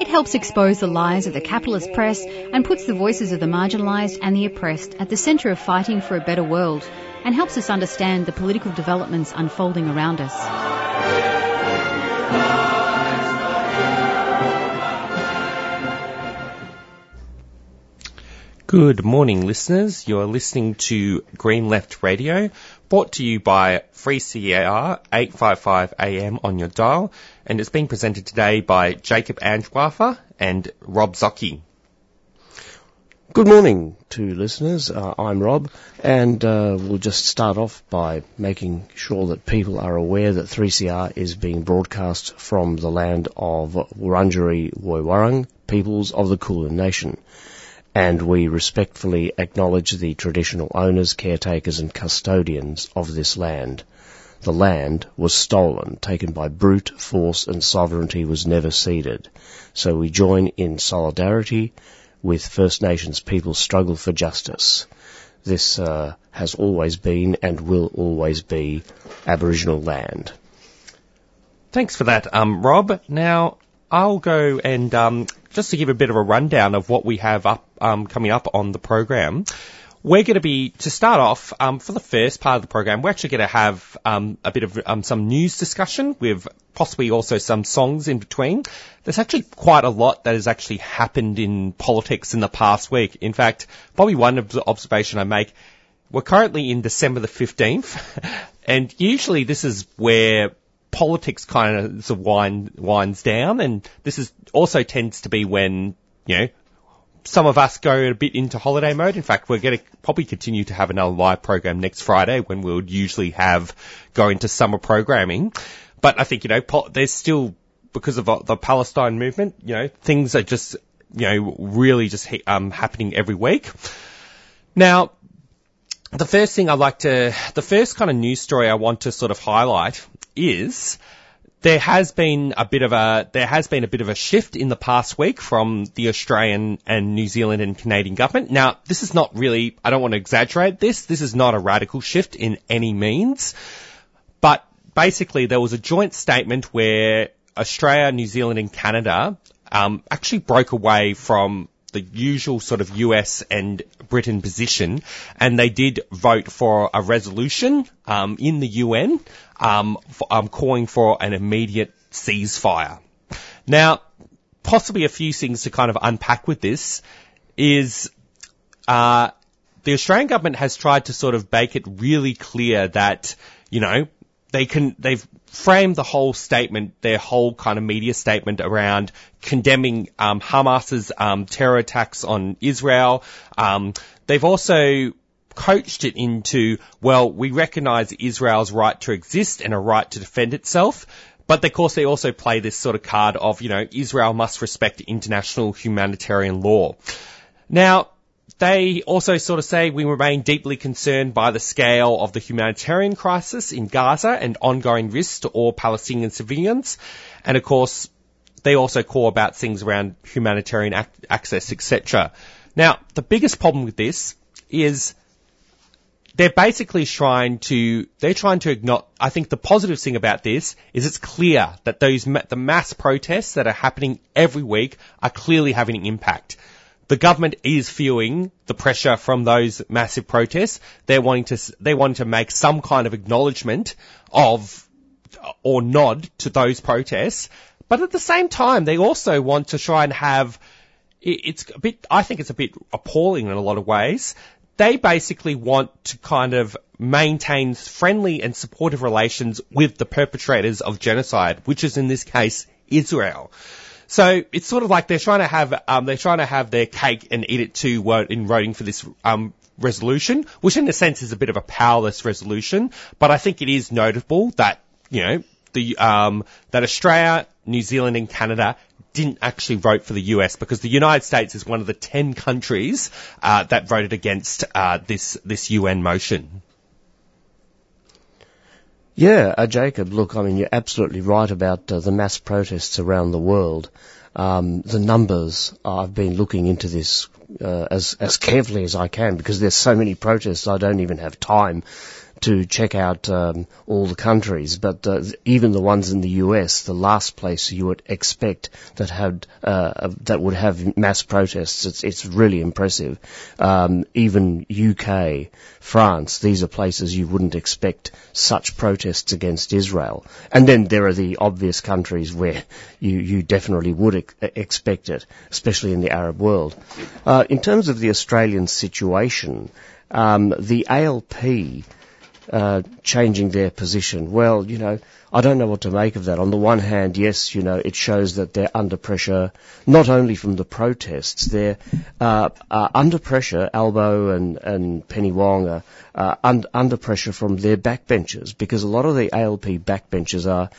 It helps expose the lies of the capitalist press and puts the voices of the marginalised and the oppressed at the centre of fighting for a better world and helps us understand the political developments unfolding around us. Good morning, listeners. You're listening to Green Left Radio, brought to you by 3CR 855 AM on your dial, and it's being presented today by Jacob Andrewartha and Rob Zucchi. Good morning to listeners. Uh, I'm Rob, and uh, we'll just start off by making sure that people are aware that 3CR is being broadcast from the land of Wurundjeri Woiwurrung peoples of the Kulin Nation and we respectfully acknowledge the traditional owners, caretakers and custodians of this land. The land was stolen, taken by brute force and sovereignty was never ceded. So we join in solidarity with First Nations people's struggle for justice. This uh, has always been and will always be Aboriginal land. Thanks for that, um, Rob. Now, I'll go and um, just to give a bit of a rundown of what we have up um, coming up on the program. We're going to be, to start off, um, for the first part of the program, we're actually going to have um, a bit of um, some news discussion with possibly also some songs in between. There's actually quite a lot that has actually happened in politics in the past week. In fact, probably one observation I make, we're currently in December the 15th, and usually this is where politics kind of sort of wind, winds down, and this is also tends to be when you know some of us go a bit into holiday mode. In fact, we're going to probably continue to have another live program next Friday when we would usually have go into summer programming. But I think you know there's still because of the Palestine movement, you know, things are just you know really just um, happening every week. Now, the first thing I'd like to, the first kind of news story I want to sort of highlight is there has been a bit of a there has been a bit of a shift in the past week from the Australian and New Zealand and Canadian government. Now, this is not really I don't want to exaggerate this. This is not a radical shift in any means. But basically there was a joint statement where Australia, New Zealand and Canada um, actually broke away from the usual sort of US and Britain position, and they did vote for a resolution um, in the UN um, for, um, calling for an immediate ceasefire. Now, possibly a few things to kind of unpack with this is uh, the Australian government has tried to sort of make it really clear that you know they can they've framed the whole statement, their whole kind of media statement around condemning um, Hamas's um, terror attacks on Israel. Um, they've also coached it into, well, we recognise Israel's right to exist and a right to defend itself. But of course, they also play this sort of card of, you know, Israel must respect international humanitarian law. Now, they also sort of say we remain deeply concerned by the scale of the humanitarian crisis in Gaza and ongoing risks to all Palestinian civilians. And of course, they also call about things around humanitarian ac- access, etc. Now, the biggest problem with this is they're basically trying to, they're trying to ignore, I think the positive thing about this is it's clear that those, the mass protests that are happening every week are clearly having an impact the government is feeling the pressure from those massive protests. They're wanting to, they're wanting to make some kind of acknowledgement of, or nod to those protests. But at the same time, they also want to try and have, it's a bit, I think it's a bit appalling in a lot of ways. They basically want to kind of maintain friendly and supportive relations with the perpetrators of genocide, which is in this case Israel. So it's sort of like they're trying to have um, they're trying to have their cake and eat it too in voting for this um, resolution, which in a sense is a bit of a powerless resolution. But I think it is notable that you know the um, that Australia, New Zealand, and Canada didn't actually vote for the US because the United States is one of the 10 countries uh, that voted against uh, this this UN motion. Yeah, uh, Jacob, look, I mean, you're absolutely right about uh, the mass protests around the world. Um, the numbers, I've been looking into this uh, as, as carefully as I can because there's so many protests I don't even have time to check out um, all the countries, but uh, even the ones in the US, the last place you would expect that had uh, that would have mass protests, it's it's really impressive. Um, even UK, France, these are places you wouldn't expect such protests against Israel. And then there are the obvious countries where you you definitely would ex- expect it, especially in the Arab world. Uh, in terms of the Australian situation, um, the ALP uh, changing their position. Well, you know, I don't know what to make of that. On the one hand, yes, you know, it shows that they're under pressure, not only from the protests, they're uh, uh, under pressure, Albo and, and Penny Wong are uh, un- under pressure from their backbenchers, because a lot of the ALP backbenchers are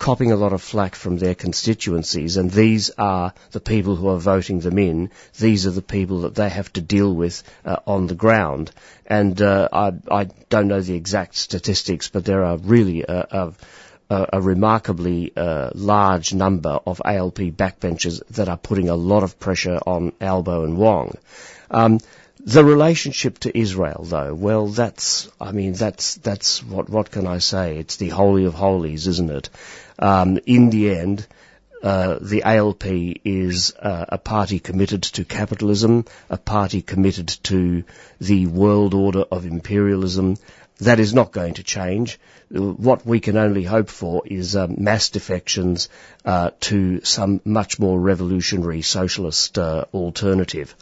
copping a lot of flack from their constituencies, and these are the people who are voting them in. These are the people that they have to deal with uh, on the ground. And uh, I, I, don't know the exact statistics, but there are really a, a, a remarkably uh, large number of ALP backbenchers that are putting a lot of pressure on Albo and Wong. Um, the relationship to Israel, though, well, that's, I mean, that's, that's, what, what can I say? It's the holy of holies, isn't it? Um, in the end, uh, the ALP is uh, a party committed to capitalism, a party committed to the world order of imperialism. That is not going to change. What we can only hope for is um, mass defections uh, to some much more revolutionary socialist uh, alternative.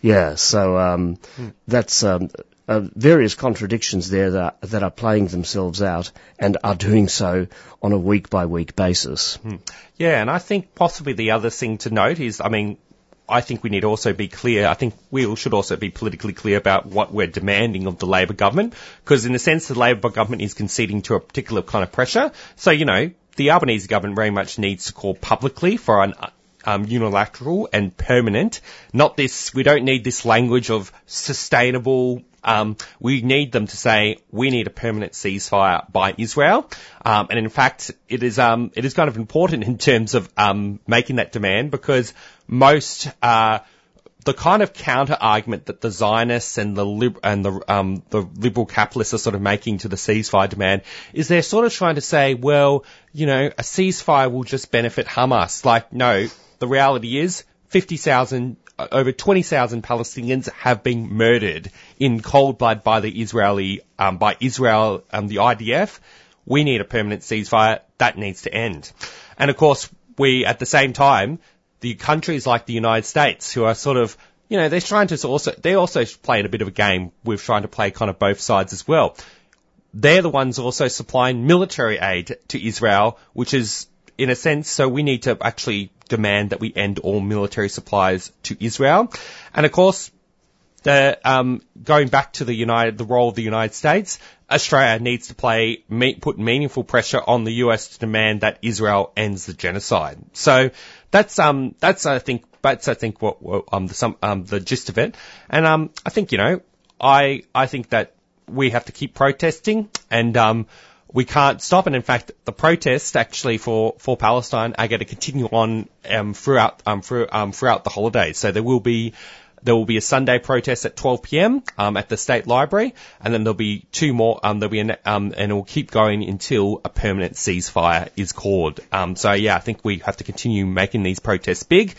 Yeah, so um, hmm. that's um, uh, various contradictions there that, that are playing themselves out and are doing so on a week by week basis. Hmm. Yeah, and I think possibly the other thing to note is, I mean, I think we need also be clear. I think we should also be politically clear about what we're demanding of the Labor government, because in a sense, the Labor government is conceding to a particular kind of pressure. So, you know, the Albanese government very much needs to call publicly for an um, unilateral and permanent. Not this, we don't need this language of sustainable um, we need them to say we need a permanent ceasefire by Israel, um, and in fact, it is um, it is kind of important in terms of um, making that demand because most uh, the kind of counter argument that the Zionists and the lib- and the um, the liberal capitalists are sort of making to the ceasefire demand is they're sort of trying to say, well, you know, a ceasefire will just benefit Hamas. Like, no, the reality is 50,000 over 20,000 Palestinians have been murdered in cold blood by the Israeli, um, by Israel, um, the IDF. We need a permanent ceasefire. That needs to end. And of course, we, at the same time, the countries like the United States who are sort of, you know, they're trying to also, they're also playing a bit of a game with trying to play kind of both sides as well. They're the ones also supplying military aid to Israel, which is, in a sense, so we need to actually demand that we end all military supplies to Israel. And of course, the, um, going back to the United, the role of the United States, Australia needs to play, put meaningful pressure on the US to demand that Israel ends the genocide. So that's, um, that's, I think, that's, I think, what, um, the, some, um, the gist of it. And, um, I think, you know, I, I think that we have to keep protesting and, um, we can't stop. And in fact, the protests actually for, for Palestine are going to continue on um, throughout um, through, um, throughout the holidays. So there will be there will be a Sunday protest at 12 p.m. Um, at the State Library, and then there'll be two more. Um, there'll be an, um, and it will keep going until a permanent ceasefire is called. Um, so yeah, I think we have to continue making these protests big.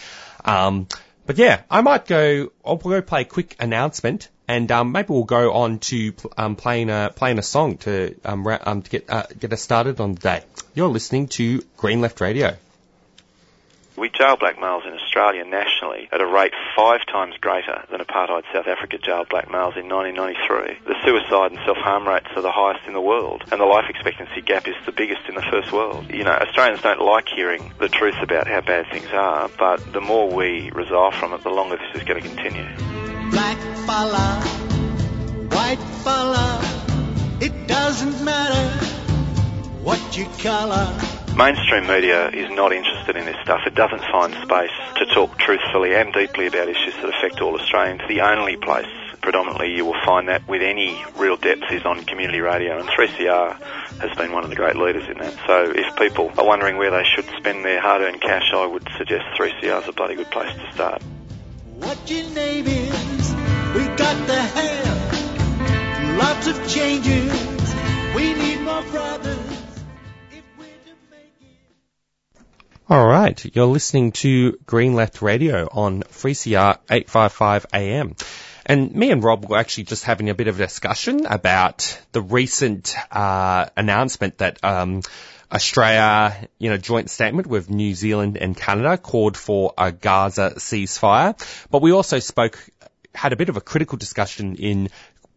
Um, but yeah, I might go. I'll go play a quick announcement and um, maybe we'll go on to um, playing a playing a song to um, ra- um, to get uh, get us started on the day. You're listening to Green Left Radio. We jail black males in Australia nationally at a rate five times greater than apartheid South Africa jailed black males in 1993. The suicide and self-harm rates are the highest in the world, and the life expectancy gap is the biggest in the first world. You know, Australians don't like hearing the truth about how bad things are, but the more we resolve from it, the longer this is going to continue. Black fella, white fella, it doesn't matter what your color Mainstream media is not interested in this stuff. It doesn't find space to talk truthfully and deeply about issues that affect all Australians. The only place predominantly you will find that with any real depth is on community radio and 3CR has been one of the great leaders in that. So if people are wondering where they should spend their hard-earned cash, I would suggest 3CR is a bloody good place to start. What your name is, we got the hair. Lots of changes, we need more brothers. To. All right, you're listening to Green Left Radio on 3CR 855 AM. And me and Rob were actually just having a bit of a discussion about the recent uh, announcement that um, Australia, you know, joint statement with New Zealand and Canada called for a Gaza ceasefire. But we also spoke, had a bit of a critical discussion in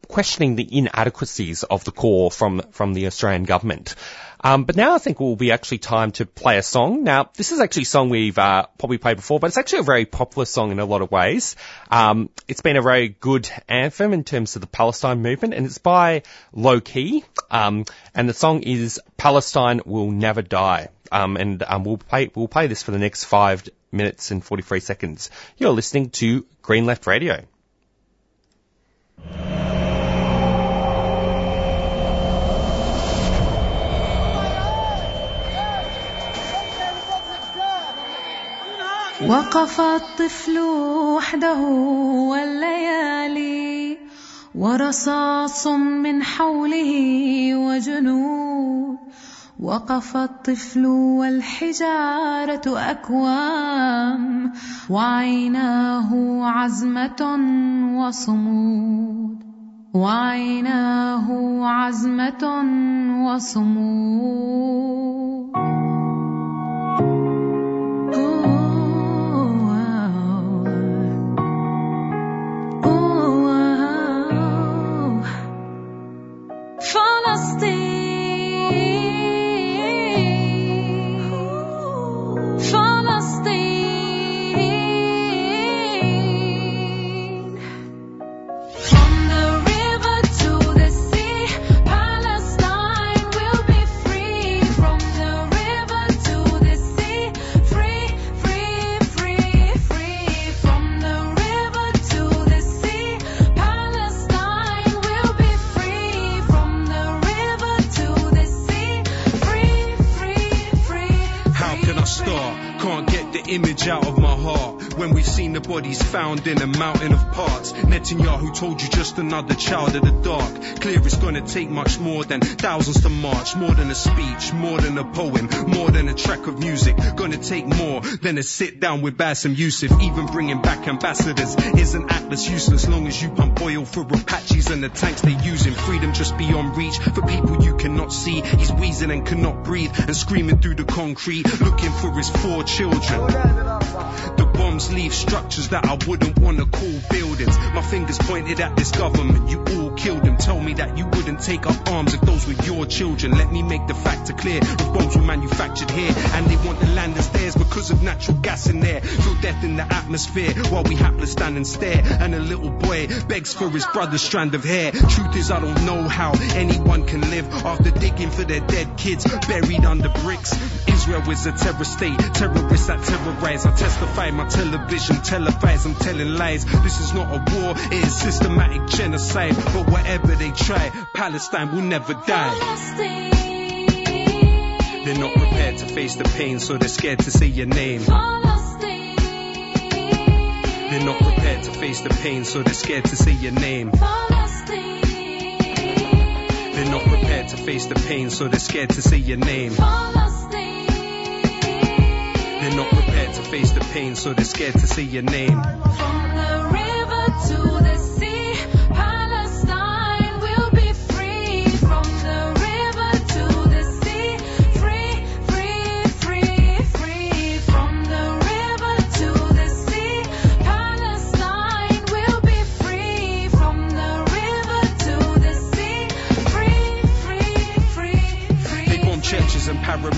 questioning the inadequacies of the core from from the Australian government. Um, but now I think it will be actually time to play a song. Now, this is actually a song we've uh, probably played before, but it's actually a very popular song in a lot of ways. Um, it's been a very good anthem in terms of the Palestine movement, and it's by Lowkey. Um, and the song is "Palestine Will Never Die." Um, and um, we'll play we'll play this for the next five minutes and 43 seconds. You're listening to Green Left Radio. وقف الطفل وحده والليالي ورصاص من حوله وجنود. وقف الطفل والحجارة أكوام. وعيناه عزمة وصمود. وعيناه عزمة وصمود. Bodies found in a mountain of parts. Netanyahu told you just another child of the dark. Clear it's gonna take much more than thousands to march. More than a speech, more than a poem, more than a track of music. Gonna take more than a sit down with Bassem Youssef. Even bringing back ambassadors isn't atlas useless. Long as you pump oil for Apaches and the tanks they're using. Freedom just beyond reach for people you cannot see. He's wheezing and cannot breathe and screaming through the concrete. Looking for his four children. The bombs leave structures that I wouldn't wanna call buildings. My fingers pointed at this government, you all killed them. Tell me that you wouldn't take up arms if those were your children. Let me make the factor clear. The bombs were manufactured here and they want the land as theirs because of natural gas in there. Feel death in the atmosphere while we hapless stand and stare. And a little boy begs for his brother's strand of hair. Truth is, I don't know how anyone can live after digging for their dead kids buried under bricks. Israel is a terror state, terrorists that terrorize. I testify my television, televise, I'm telling lies. This is not a war, it is systematic genocide. But whatever they try, Palestine will never die. Palestine. They're not prepared to face the pain, so they're scared to say your name. Palestine. They're not prepared to face the pain, so they're scared to say your name. Palestine. They're not prepared to face the pain, so they're scared to say your name. They're not prepared to face the pain, so they're scared to say your name.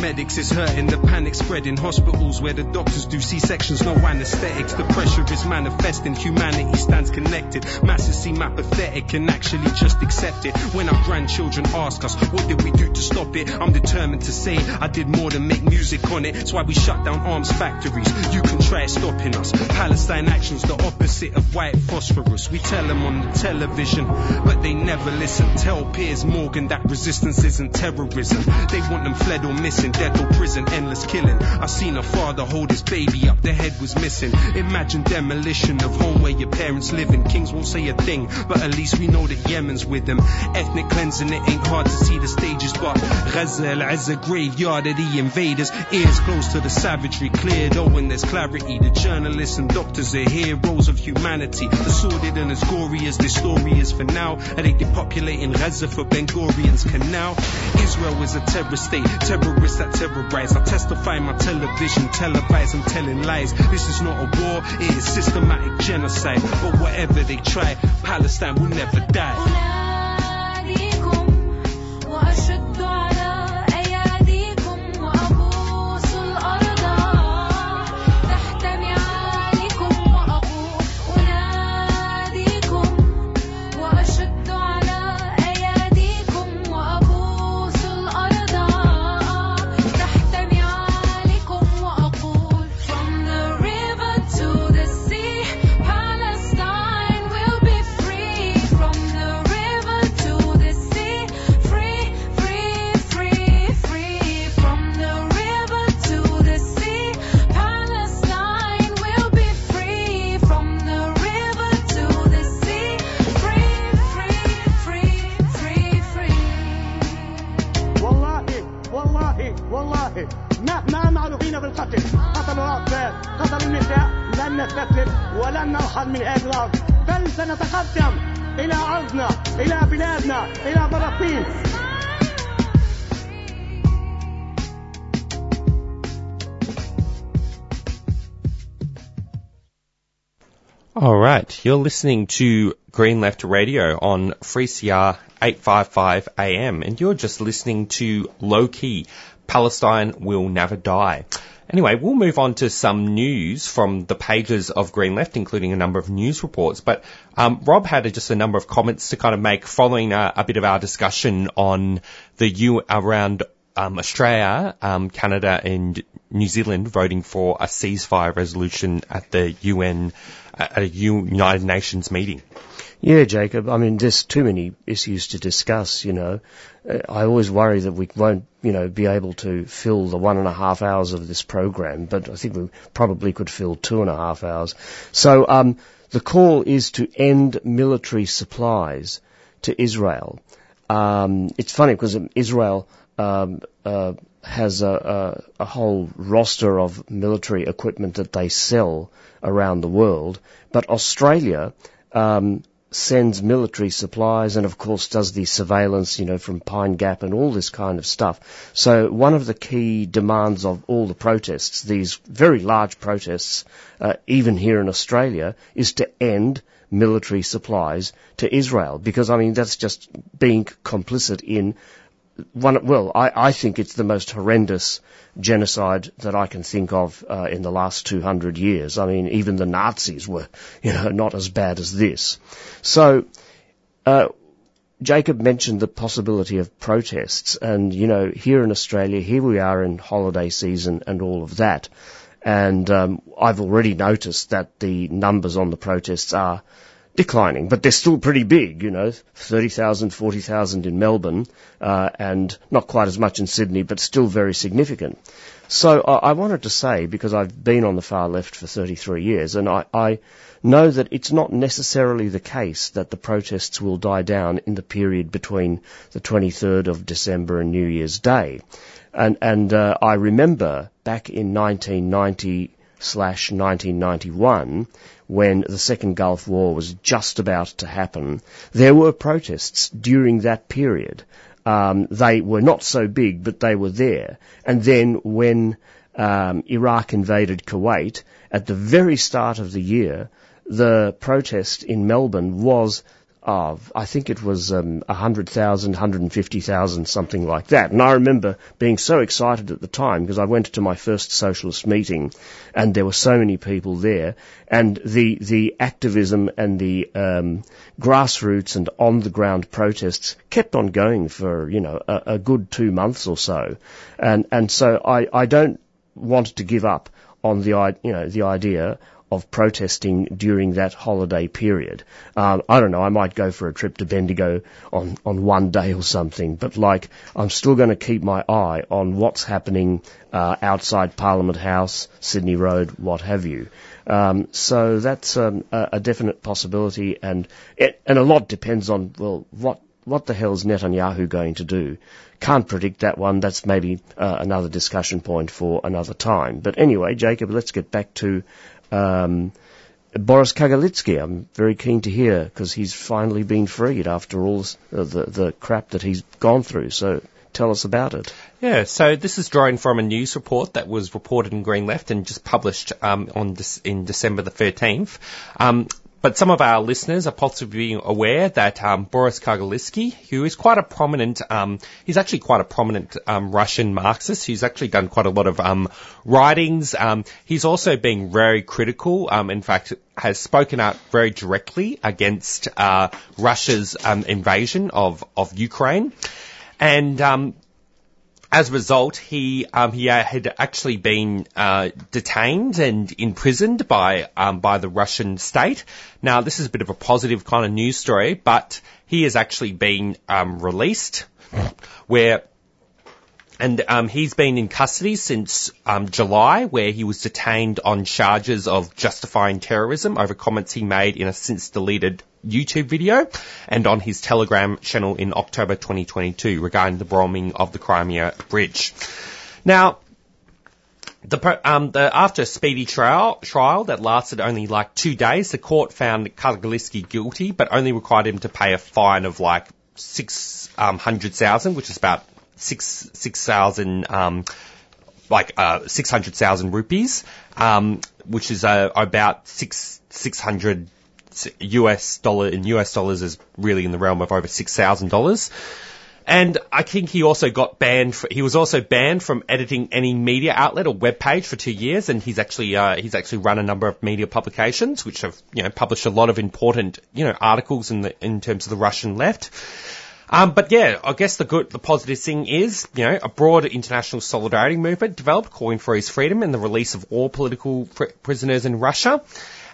Medics is hurting, the panic spreading. Hospitals where the doctors do C-sections, no anesthetics. The pressure is manifesting, humanity stands connected. Masses seem apathetic and actually just accept it. When our grandchildren ask us, what did we do to stop it? I'm determined to say I did more than make music on it. It's why we shut down arms factories. You can try stopping us. Palestine actions, the opposite of white phosphorus. We tell them on the television, but they never listen. Tell Piers Morgan that resistance isn't terrorism. They want them fled or missing, death or prison, endless killing. I seen a father hold his baby up, the head was missing. Imagine demolition of home where your parents live in. Kings won't say a thing, but at least we know that Yemen's with them. Ethnic cleansing, it ain't hard to see the stages, but Gaza, Al Azza graveyard of the invaders. Ears close to the savagery, clear though when there's clarity. The journalists and doctors are heroes of humanity. The sordid and as gory as this story is for now. Are they depopulating Gaza for Ben Gurion's canal? Israel is a terror state, terrorists that terrorize. I testify my television, televise, I'm telling lies. This is not a war, it is systematic genocide. But whatever they try, Palestine will never die. لن نستسلم ولن نرحل من هذه الارض بل سنتقدم الى ارضنا الى بلادنا الى فلسطين. All right, you're listening to Green Left Radio on 3CR 855 AM, and you're just listening to Lowkey Palestine Will Never Die. Anyway, we'll move on to some news from the pages of Green Left, including a number of news reports. But um, Rob had just a number of comments to kind of make following a, a bit of our discussion on the U around um, Australia, um, Canada, and New Zealand voting for a ceasefire resolution at the UN at a United Nations meeting. Yeah, Jacob. I mean, there's too many issues to discuss, you know. Uh, I always worry that we won't, you know, be able to fill the one and a half hours of this program, but I think we probably could fill two and a half hours. So, um, the call is to end military supplies to Israel. Um, it's funny because Israel, um, uh, has a, a, a whole roster of military equipment that they sell around the world, but Australia, um, sends military supplies and of course does the surveillance, you know, from Pine Gap and all this kind of stuff. So one of the key demands of all the protests, these very large protests, uh, even here in Australia, is to end military supplies to Israel because I mean that's just being complicit in one, well, I, I think it's the most horrendous genocide that I can think of uh, in the last 200 years. I mean, even the Nazis were, you know, not as bad as this. So, uh, Jacob mentioned the possibility of protests, and you know, here in Australia, here we are in holiday season and all of that, and um, I've already noticed that the numbers on the protests are declining, but they're still pretty big, you know, 30,000, 40,000 in Melbourne, uh, and not quite as much in Sydney, but still very significant. So I wanted to say, because I've been on the far left for 33 years, and I, I know that it's not necessarily the case that the protests will die down in the period between the 23rd of December and New Year's Day. And, and uh, I remember back in 1990 slash 1991, when the Second Gulf War was just about to happen, there were protests during that period. Um, they were not so big, but they were there. And then when um, Iraq invaded Kuwait, at the very start of the year, the protest in Melbourne was of, I think it was um, 100,000, 150,000, something like that. And I remember being so excited at the time because I went to my first socialist meeting and there were so many people there and the, the activism and the um, grassroots and on the ground protests kept on going for, you know, a, a good two months or so. And, and so I, I don't want to give up on the, you know, the idea of protesting during that holiday period. Um, I don't know, I might go for a trip to Bendigo on, on one day or something, but like, I'm still going to keep my eye on what's happening uh, outside Parliament House, Sydney Road, what have you. Um, so that's um, a, a definite possibility, and it, and a lot depends on well, what what the hell is Netanyahu going to do? Can't predict that one. That's maybe uh, another discussion point for another time. But anyway, Jacob, let's get back to um, Boris Kagarlitsky. I'm very keen to hear because he's finally been freed after all this, uh, the the crap that he's gone through. So tell us about it. Yeah, so this is drawing from a news report that was reported in Green Left and just published um, on Dec- in December the 13th. Um, but some of our listeners are possibly aware that um, Boris Kagarlitsky, who is quite a prominent, um, he's actually quite a prominent um, Russian Marxist. He's actually done quite a lot of um, writings. Um, he's also been very critical. Um, in fact, has spoken out very directly against uh, Russia's um, invasion of of Ukraine, and um, as a result, he um, he uh, had actually been uh, detained and imprisoned by um, by the Russian state. Now, this is a bit of a positive kind of news story, but he has actually been um, released, where. And um, he's been in custody since um, July, where he was detained on charges of justifying terrorism over comments he made in a since deleted YouTube video and on his Telegram channel in October 2022 regarding the bombing of the Crimea Bridge. Now, the, um, the, after a speedy trial, trial that lasted only like two days, the court found Kagarlitsky guilty, but only required him to pay a fine of like 600,000, um, which is about six six thousand um, like uh, six hundred thousand rupees, um, which is uh, about six six hundred US dollar in US dollars is really in the realm of over six thousand dollars. And I think he also got banned. For, he was also banned from editing any media outlet or web page for two years. And he's actually uh, he's actually run a number of media publications which have you know published a lot of important you know articles in the in terms of the Russian left. Um, but yeah, I guess the good, the positive thing is, you know, a broad international solidarity movement developed calling for his freedom and the release of all political pr- prisoners in Russia.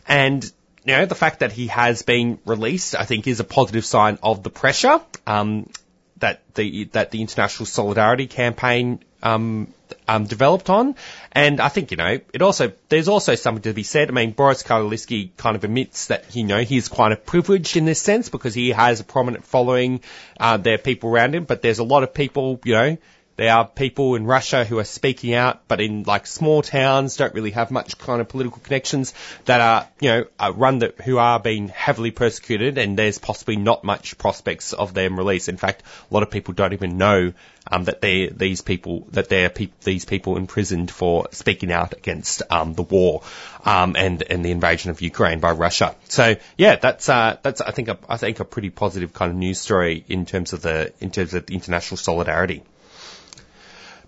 And, you know, the fact that he has been released, I think is a positive sign of the pressure, um, that the, that the international solidarity campaign, um, um, developed on. And I think, you know, it also, there's also something to be said. I mean, Boris Kagarlitsky kind of admits that, you know, he's kind of privileged in this sense because he has a prominent following. Uh, there are people around him, but there's a lot of people, you know, there are people in Russia who are speaking out, but in like small towns, don't really have much kind of political connections that are, you know, run that who are being heavily persecuted, and there's possibly not much prospects of them release. In fact, a lot of people don't even know um, that they these people that they're peop these people imprisoned for speaking out against um, the war um, and and the invasion of Ukraine by Russia. So yeah, that's uh, that's I think a, I think a pretty positive kind of news story in terms of the in terms of the international solidarity.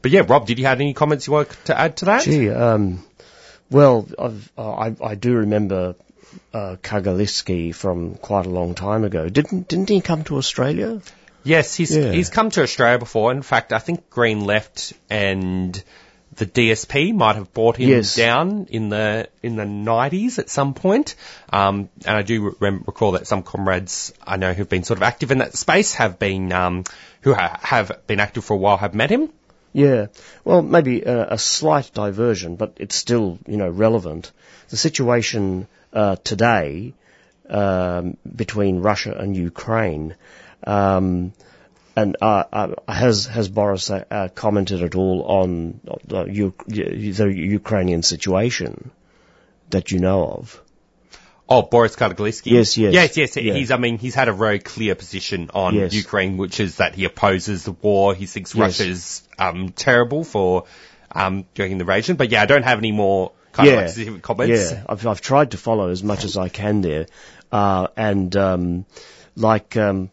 But yeah, Rob, did you have any comments you want to add to that? Gee, um, well, I've, uh, I, I do remember uh, Kagarlitsky from quite a long time ago. Didn't didn't he come to Australia? Yes, he's Yeah. he's come to Australia before. In fact, I think Green Left and the DSP might have brought him Yes. down in the in the nineties at some point. Um, and I do rem- recall that some comrades I know who've been sort of active in that space have been um, who ha- have been active for a while have met him. Yeah. Well, maybe a, a slight diversion, but it's still you know relevant. The situation uh, today um, between Russia and Ukraine. Um, and uh, uh, has has Boris uh, uh, commented at all on the, U- the Ukrainian situation that you know of? Oh, Boris Kagarlitsky. Yes, yes. yes, yes. Yeah. He's, I mean, he's had a very clear position on Yes. Ukraine, which is that he opposes the war. He thinks Yes. Russia's um, terrible for um, during the invasion. But yeah, I don't have any more kind of like specific comments. Yeah, I've, I've tried to follow as much as I can there, uh, and um, like, um,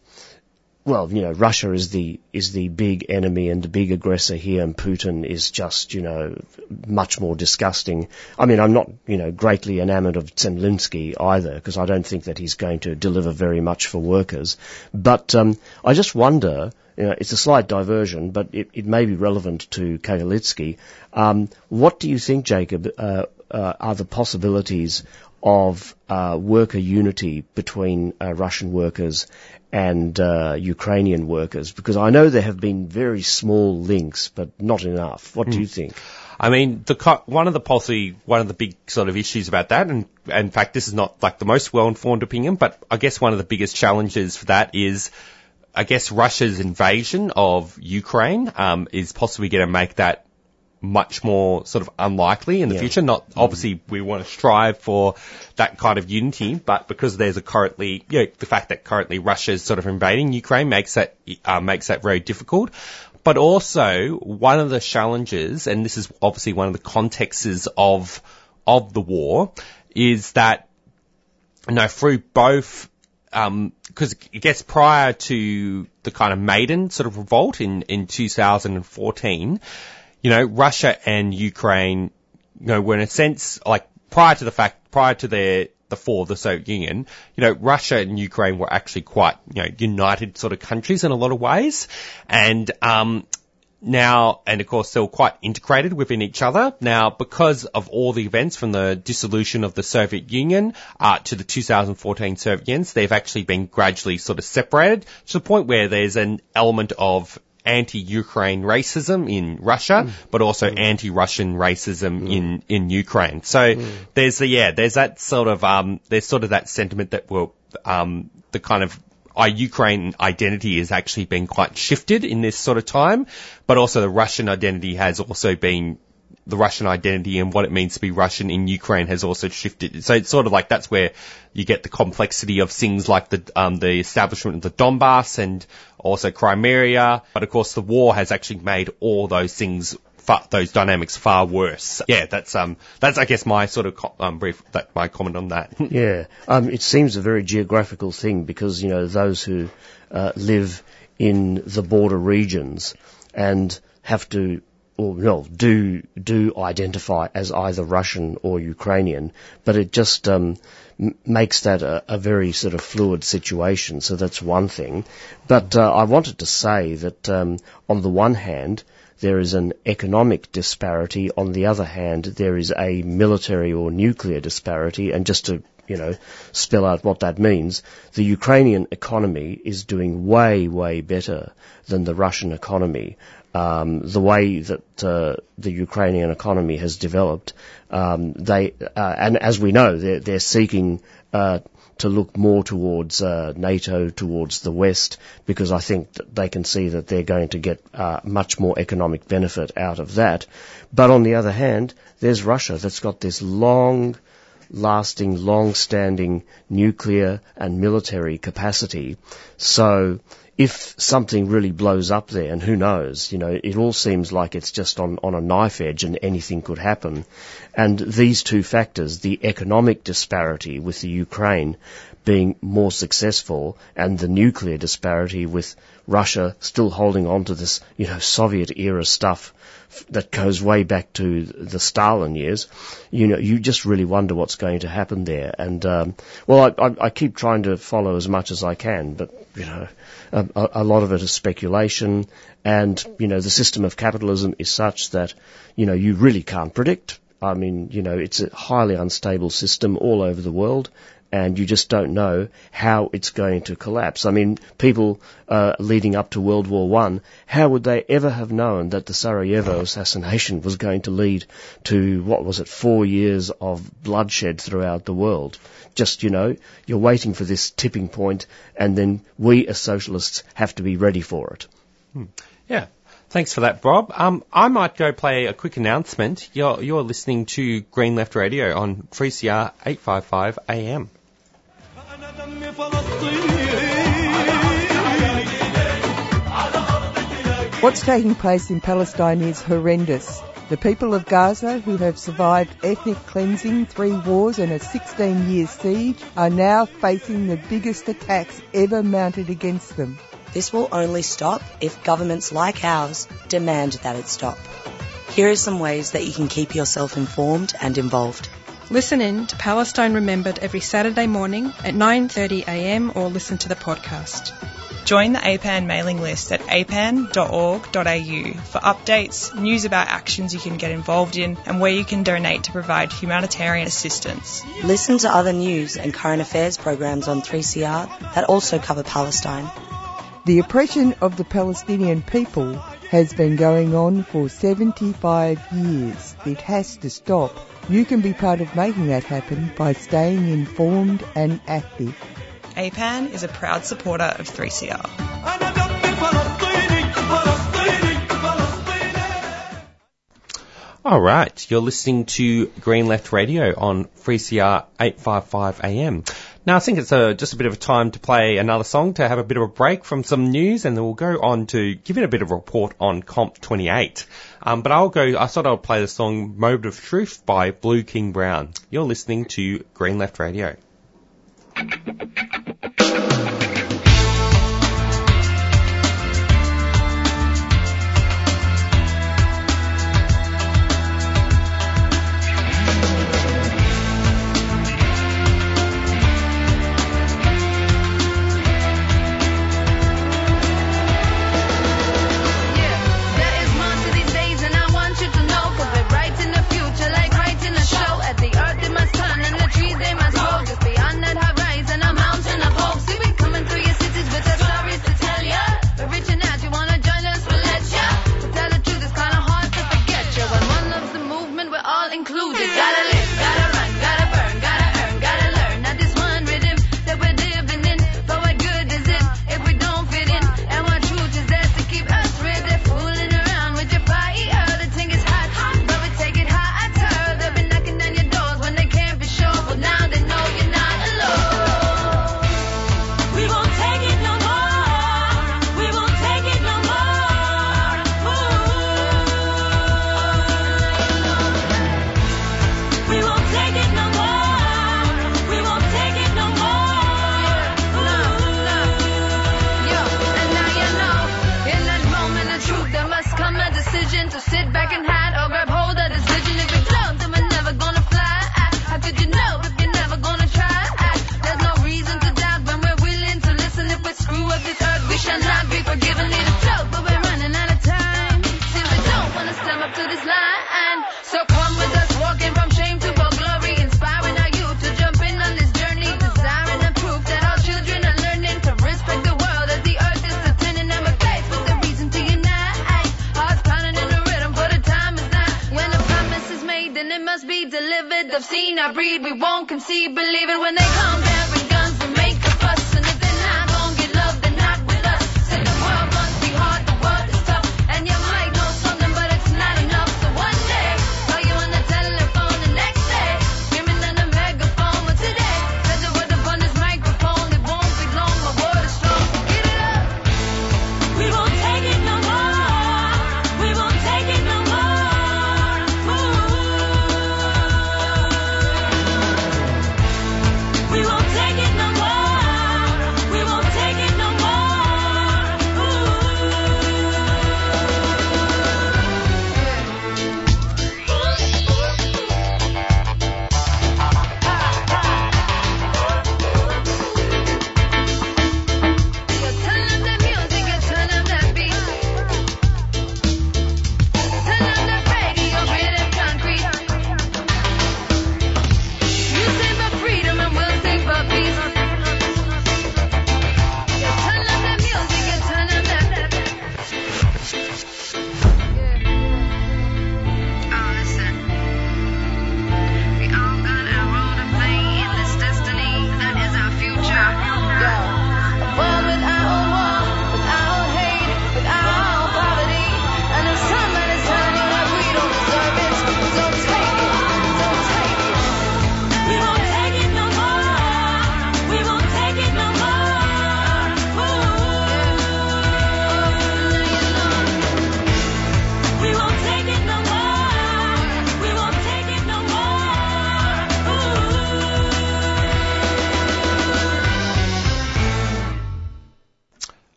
well, you know, Russia is the is the big enemy and the big aggressor here, and Putin is just, you know, much more disgusting. I mean, I'm not, you know, greatly enamoured of Zemlinsky either, because I don't think that he's going to deliver very much for workers. But um, I just wonder. You know, it's a slight diversion, but it, it may be relevant to Kagarlitsky. Um, what do you think, Jacob, uh, uh, are the possibilities of uh, worker unity between uh, Russian workers and uh, Ukrainian workers? Because I know there have been very small links, but not enough. What do you think? I mean, the co- one of the policy, one of the big sort of issues about that, and, and in fact, this is not like the most well-informed opinion, but I guess one of the biggest challenges for that is, I guess Russia's invasion of Ukraine um, is possibly going to make that much more sort of unlikely in the Yeah. future. Not obviously we want to strive for that kind of unity, but because there's a currently, you know, the fact that currently Russia is sort of invading Ukraine makes that uh, makes that very difficult. But also one of the challenges, and this is obviously one of the contexts of of the war, is that you know through both because I guess prior to the kind of Maidan sort of revolt in, in 2014, you know, Russia and Ukraine, you know, were in a sense like prior to the fact, prior to their the fall of the Soviet Union, you know, Russia and Ukraine were actually quite, you know, united sort of countries in a lot of ways. And, um, now, and of course, they're quite integrated within each other. Now, because of all the events from the dissolution of the Soviet Union uh, to the 2014 Soviet Union, they've actually been gradually sort of separated to the point where there's an element of anti-Ukraine racism in Russia, but also anti-Russian racism in, in Ukraine. So there's the, yeah, there's that sort of, um, there's sort of that sentiment that will, um, the kind of our Ukraine identity has actually been quite shifted in this sort of time, but also the Russian identity has also been the Russian identity and what it means to be Russian in Ukraine has also shifted. So it's sort of like that's where you get the complexity of things like the um, the establishment of the Donbass and also Crimea. But of course, the war has actually made all those things. Far, those dynamics far worse. Yeah, that's um, that's I guess my sort of um, brief, that my comment on that. Yeah, um, it seems a very geographical thing because you know those who uh, live in the border regions and have to, or no, do do identify as either Russian or Ukrainian, but it just um, m- makes that a, a very sort of fluid situation. So that's one thing. But uh, I wanted to say that um, on the one hand there is an economic disparity. On the other hand, there is a military or nuclear disparity. And just to, you know, spell out what that means, the Ukrainian economy is doing way, way better than the Russian economy. Um, the way that uh, the Ukrainian economy has developed, um, they uh, and as we know, they're, they're seeking uh, to look more towards uh, NATO, towards the West, because I think that they can see that they're going to get uh, much more economic benefit out of that. But on the other hand, there's Russia that's got this long lasting, long-standing nuclear and military capacity. So if something really blows up there, and who knows, you know, it all seems like it's just on, on a knife edge and anything could happen. And these two factors, the economic disparity with the Ukraine being more successful and the nuclear disparity with Russia still holding on to this, you know, Soviet era stuff that goes way back to the Stalin years, you know, you just really wonder what's going to happen there. And um, well, I, I, I keep trying to follow as much as I can, but you know, a, a lot of it is speculation, and you know, the system of capitalism is such that you know you really can't predict. I mean, you know, it's a highly unstable system all over the world, and you just don't know how it's going to collapse. I mean, people uh, leading up to World War One, how would they ever have known that the Sarajevo assassination was going to lead to what was it, four years of bloodshed throughout the world? Just you know, you're waiting for this tipping point, and then we as socialists have to be ready for it. Yeah. Thanks for that, Bob. Um, I might go play a quick announcement. You're, you're listening to Green Left Radio on 3CR 855 AM. أنا دمي فلسطين What's taking place in Palestine is horrendous. The people of Gaza, who have survived ethnic cleansing, three wars, and a 16 year siege, are now facing the biggest attacks ever mounted against them. This will only stop if governments like ours demand that it stop. Here are some ways that you can keep yourself informed and involved. Listen in to Palestine Remembered every Saturday morning at 9.30am or listen to the podcast. Join the APAN mailing list at apan.org.au for updates, news about actions you can get involved in, and where you can donate to provide humanitarian assistance. Listen to other news and current affairs programs on 3CR that also cover Palestine. The oppression of the Palestinian people has been going on for 75 years. It has to stop. You can be part of making that happen by staying informed and active. APAN is a proud supporter of 3CR. All right, you're listening to Green Left Radio on 3CR 855 AM. Now, I think it's a, just a bit of a time to play another song to have a bit of a break from some news, and then we'll go on to giving a bit of a report on COP28. Um, but I'll go, I thought I'll play the song Moment of Truth by Blue King Brown. You're listening to Green Left Radio.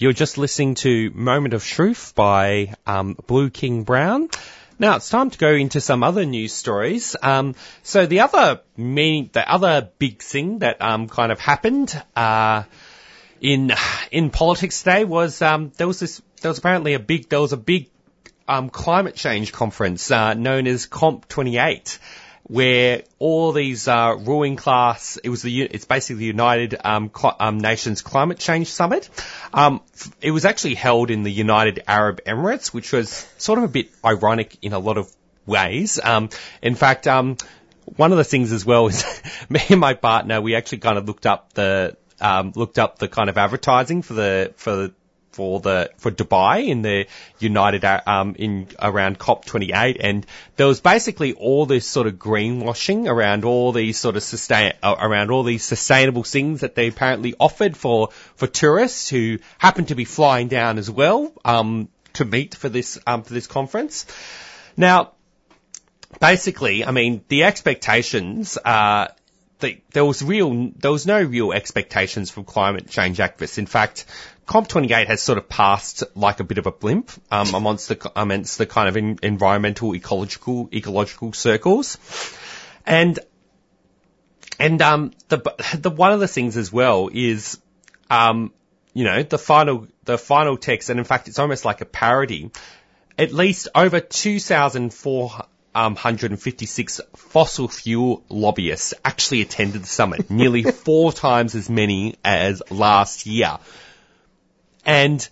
You're just listening to Moment of Truth by um, Blue King Brown. Now it's time to go into some other news stories. Um, so the other the other big thing that um, kind of happened uh, in in politics today was um, there was this there was apparently a big there was a big um, climate change conference uh, known as COP28 where all these uh, ruling class, it was the it's basically the United um, um, Nations Climate Change Summit. Um, it was actually held in the United Arab Emirates, which was sort of a bit ironic in a lot of ways. Um, in fact, um, one of the things as well is me and my partner, we actually kind of looked up the um, looked up the kind of advertising for the for the for the for Dubai in the United Ar- um in around COP28 and there was basically all this sort of greenwashing around all these sort of sustain uh, around all these sustainable things that they apparently offered for for tourists who happen to be flying down as well um to meet for this um for this conference. Now basically, I mean, the expectations are the, there was real, there was no real expectations from climate change activists. In fact, COP28 has sort of passed like a bit of a blimp um, amongst the amongst the kind of in, environmental ecological ecological circles, and and um the the one of the things as well is um you know the final the final text, and in fact it's almost like a parody. At least over 2,456 fossil fuel lobbyists actually attended the summit, nearly four times as many as last year. And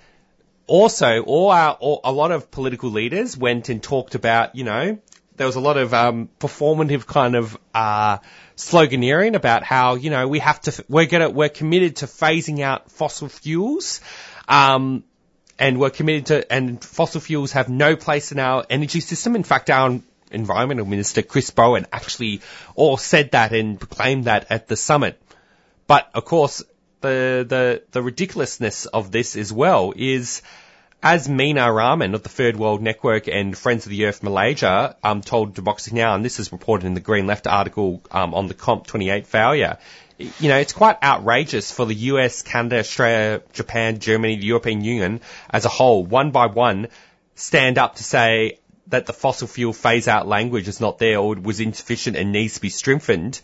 also, all our, all, a lot of political leaders went and talked about, you know, there was a lot of um, performative kind of uh, sloganeering about how, you know, we have to, we're gonna, we're committed to phasing out fossil fuels. Um, and we're committed to, and fossil fuels have no place in our energy system. In fact, our environmental minister, Chris Bowen, actually all said that and proclaimed that at the summit. But of course, the, the, the ridiculousness of this as well is, as Meena Raman of the Third World Network and Friends of the Earth Malaysia um, told Democracy Now, and this is reported in the Green Left article um, on the COP28 failure, you know, it's quite outrageous for the US, Canada, Australia, Japan, Germany, the European Union as a whole, one by one, stand up to say that the fossil fuel phase out language is not there or it was insufficient and needs to be strengthened.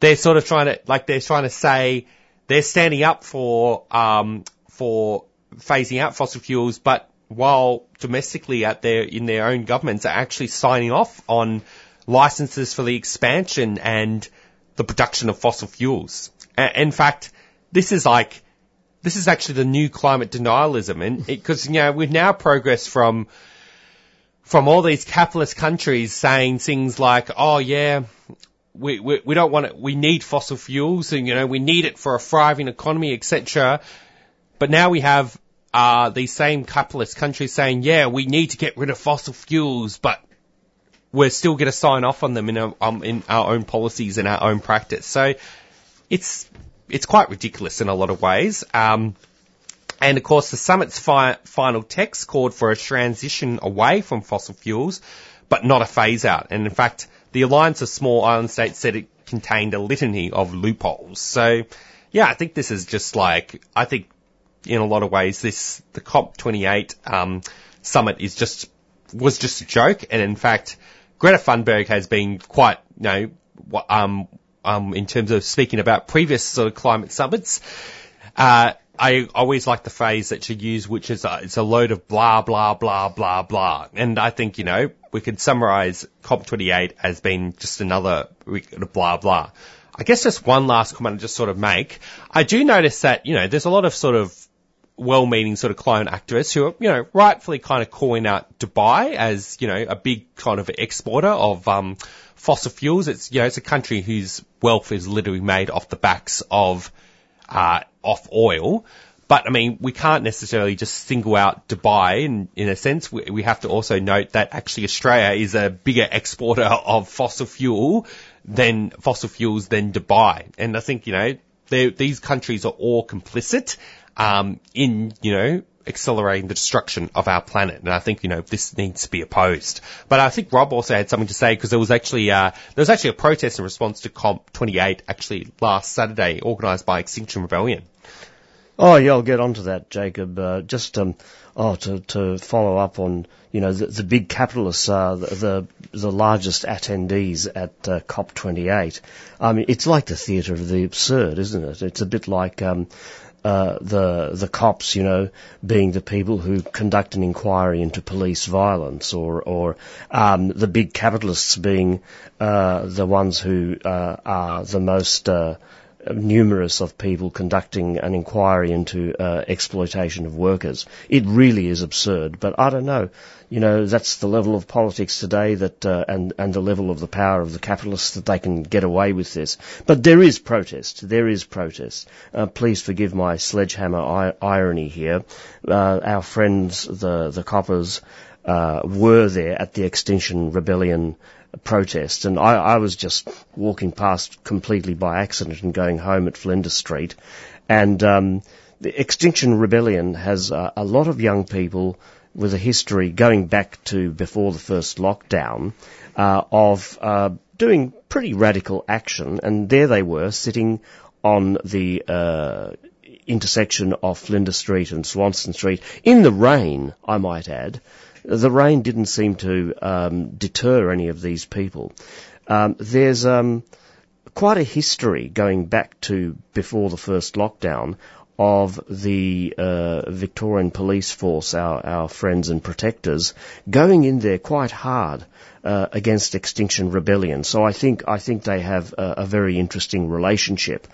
They're sort of trying to, like, they're trying to say they're standing up for, um, for phasing out fossil fuels, but while domestically at their, in their own governments are actually signing off on licenses for the expansion and the production of fossil fuels. A- in fact, this is like, this is actually the new climate denialism and because, you know, we've now progressed from, from all these capitalist countries saying things like, oh yeah, we, we, we don't want it, we need fossil fuels and, you know, we need it for a thriving economy, etc. But now we have, uh, these same capitalist countries saying, yeah, we need to get rid of fossil fuels, but we're still going to sign off on them in our, um, in our own policies and our own practice. So it's, it's quite ridiculous in a lot of ways. Um, and of course, the summit's fi- final text called for a transition away from fossil fuels, but not a phase out. And in fact, the Alliance of Small Island States said it contained a litany of loopholes. So, yeah, I think this is just like, I think in a lot of ways, this, the COP28, um, summit is just, was just a joke. And in fact, Greta Thunberg has been quite, you know, um, um, in terms of speaking about previous sort of climate summits, uh, I always like the phrase that she used, which is uh, it's a load of blah blah blah blah blah. And I think you know we could summarise COP28 as being just another blah blah. I guess just one last comment I just sort of make. I do notice that you know there's a lot of sort of well-meaning sort of climate activists who are you know rightfully kind of calling out Dubai as you know a big kind of exporter of um, fossil fuels. It's you know it's a country whose wealth is literally made off the backs of uh, off oil. But I mean, we can't necessarily just single out Dubai in, in a sense. We, we have to also note that actually Australia is a bigger exporter of fossil fuel than fossil fuels than Dubai. And I think, you know, these countries are all complicit, um, in, you know, accelerating the destruction of our planet. And I think, you know, this needs to be opposed. But I think Rob also had something to say because there was actually, uh, there was actually a protest in response to COP28 actually last Saturday organised by Extinction Rebellion. Oh yeah, I'll get onto that, Jacob. Uh, just um, oh to to follow up on you know the, the big capitalists are the, the the largest attendees at uh, COP28. I mean, it's like the theatre of the absurd, isn't it? It's a bit like um, uh, the the cops, you know, being the people who conduct an inquiry into police violence, or or um, the big capitalists being uh, the ones who uh, are the most uh, numerous of people conducting an inquiry into uh, exploitation of workers. It really is absurd, but I don't know. You know, that's the level of politics today that, uh, and, and the level of the power of the capitalists that they can get away with this. But there is protest. There is protest. Uh, please forgive my sledgehammer I- irony here. Uh, our friends, the, the coppers, uh, were there at the Extinction Rebellion protest, and I, I was just walking past completely by accident and going home at Flinders Street, and um, the Extinction Rebellion has a lot of young people with a history going back to before the first lockdown uh, of uh, doing pretty radical action, and there they were sitting on the uh, intersection of Flinders Street and Swanston Street in the rain, I might add. The rain didn't seem to um, deter any of these people. Um, there's um, quite a history going back to before the first lockdown of the uh, Victorian Police Force, our, our friends and protectors, going in there quite hard uh, against Extinction Rebellion. So I think I think they have a, a very interesting relationship,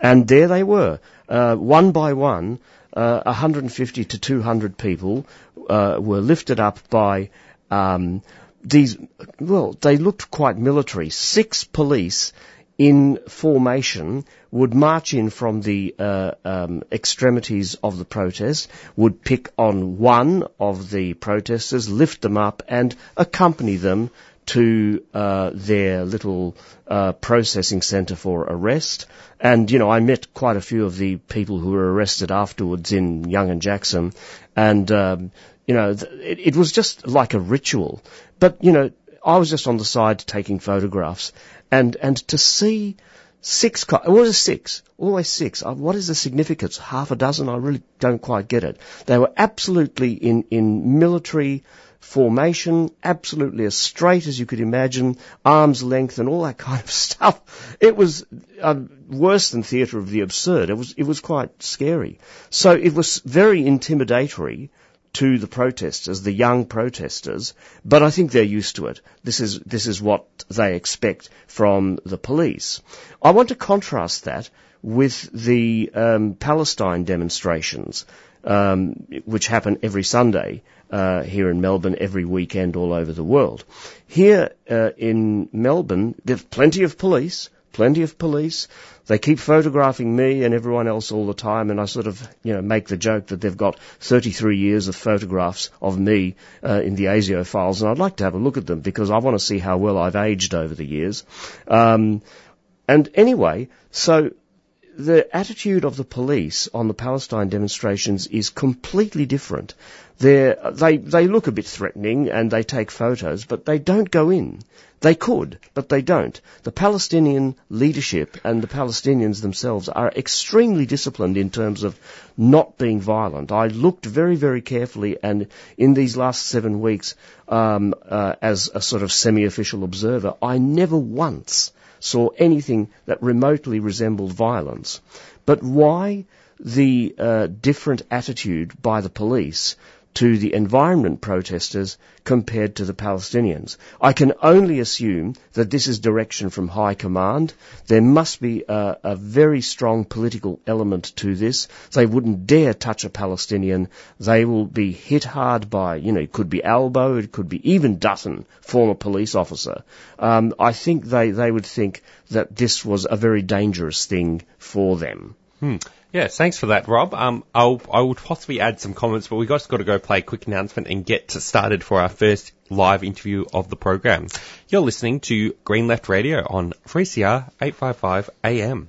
and there they were, uh, one by one. Uh, 150 to 200 people uh, were lifted up by um, these. Well, they looked quite military. Six police in formation would march in from the uh, um, extremities of the protest, would pick on one of the protesters, lift them up, and accompany them to uh, their little uh, processing centre for arrest. And you know, I met quite a few of the people who were arrested afterwards in Young and Jackson, and um, you know, it, it was just like a ritual. But you know, I was just on the side taking photographs, and and to see six, what is six? Always six. Uh, What is the significance? Half a dozen? I really don't quite get it. They were absolutely in in military formation, absolutely as straight as you could imagine, arm's length and all that kind of stuff. It was uh, worse than theatre of the absurd. It was it was quite scary. So it was very intimidatory to the protesters, the young protesters, but I think they're used to it. This is this is what they expect from the police. I want to contrast that with the um, Palestine demonstrations, um, which happen every Sunday uh, here in Melbourne, every weekend all over the world. Here uh, in Melbourne, there's plenty of police, plenty of police. They keep photographing me and everyone else all the time, and I sort of, you know, make the joke that they've got 33 years of photographs of me uh, in the ASIO files, and I'd like to have a look at them because I want to see how well I've aged over the years. Um, and anyway, so the attitude of the police on the Palestine demonstrations is completely different. They're, they they look a bit threatening and they take photos, but they don't go in. They could, but they don't. The Palestinian leadership and the Palestinians themselves are extremely disciplined in terms of not being violent. I looked very, very carefully, and in these last seven weeks, um, uh, as a sort of semi-official observer, I never once saw anything that remotely resembled violence. But why the uh, different attitude by the police to the environment protesters compared to the Palestinians. I can only assume that this is direction from high command. There must be a, a very strong political element to this. They wouldn't dare touch a Palestinian. They will be hit hard by, you know, it could be Albo, it could be even Dutton, former police officer. Um, I think they, they would think that this was a very dangerous thing for them. Hmm. Yeah, thanks for that, Rob. Um, I'll, I would possibly add some comments, but we've just got to go play a quick announcement and get started for our first live interview of the program. You're listening to Green Left Radio on 3CR 855 AM.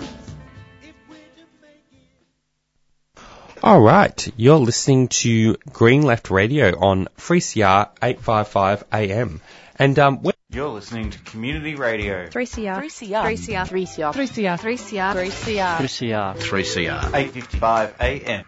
All right, you're listening to Green Left Radio on 3CR 855 AM. And um, You're listening to Community Radio. 3CR. 3CR. 3CR. 3CR. 3CR. 3CR. 3CR. 3CR. 3CR. 855 AM.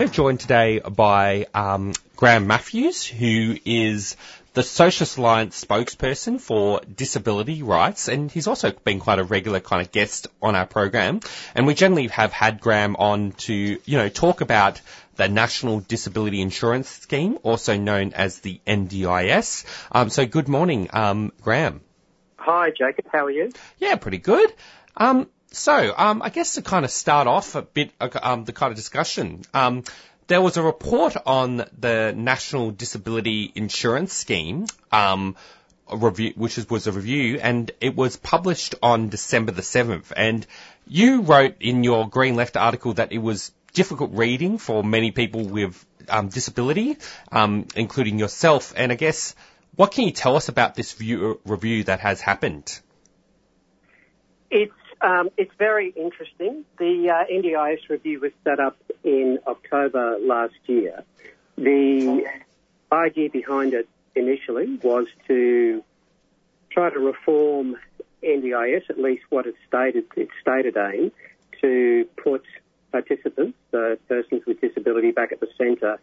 We're joined today by um, Graham Matthews, who is the Socialist Alliance spokesperson for disability rights, and he's also been quite a regular kind of guest on our program. And we generally have had Graham on to, you know, talk about the National Disability Insurance Scheme, also known as the NDIS. Um, so good morning, um, Graham. Hi, Jacob. How are you? Yeah, pretty good. Um, so, um, I guess to kind of start off a bit, uh, um, the kind of discussion, um, there was a report on the National Disability Insurance Scheme, um, review, which is, was a review, and it was published on December the 7th. And you wrote in your Green Left article that it was difficult reading for many people with um, disability, um, including yourself. And I guess, what can you tell us about this view, review that has happened? It's um, it's very interesting. The uh, NDIS review was set up in October last year. The idea behind it initially was to try to reform NDIS, at least what it stated its stated aim, to put participants, uh, persons with disability, back at the centre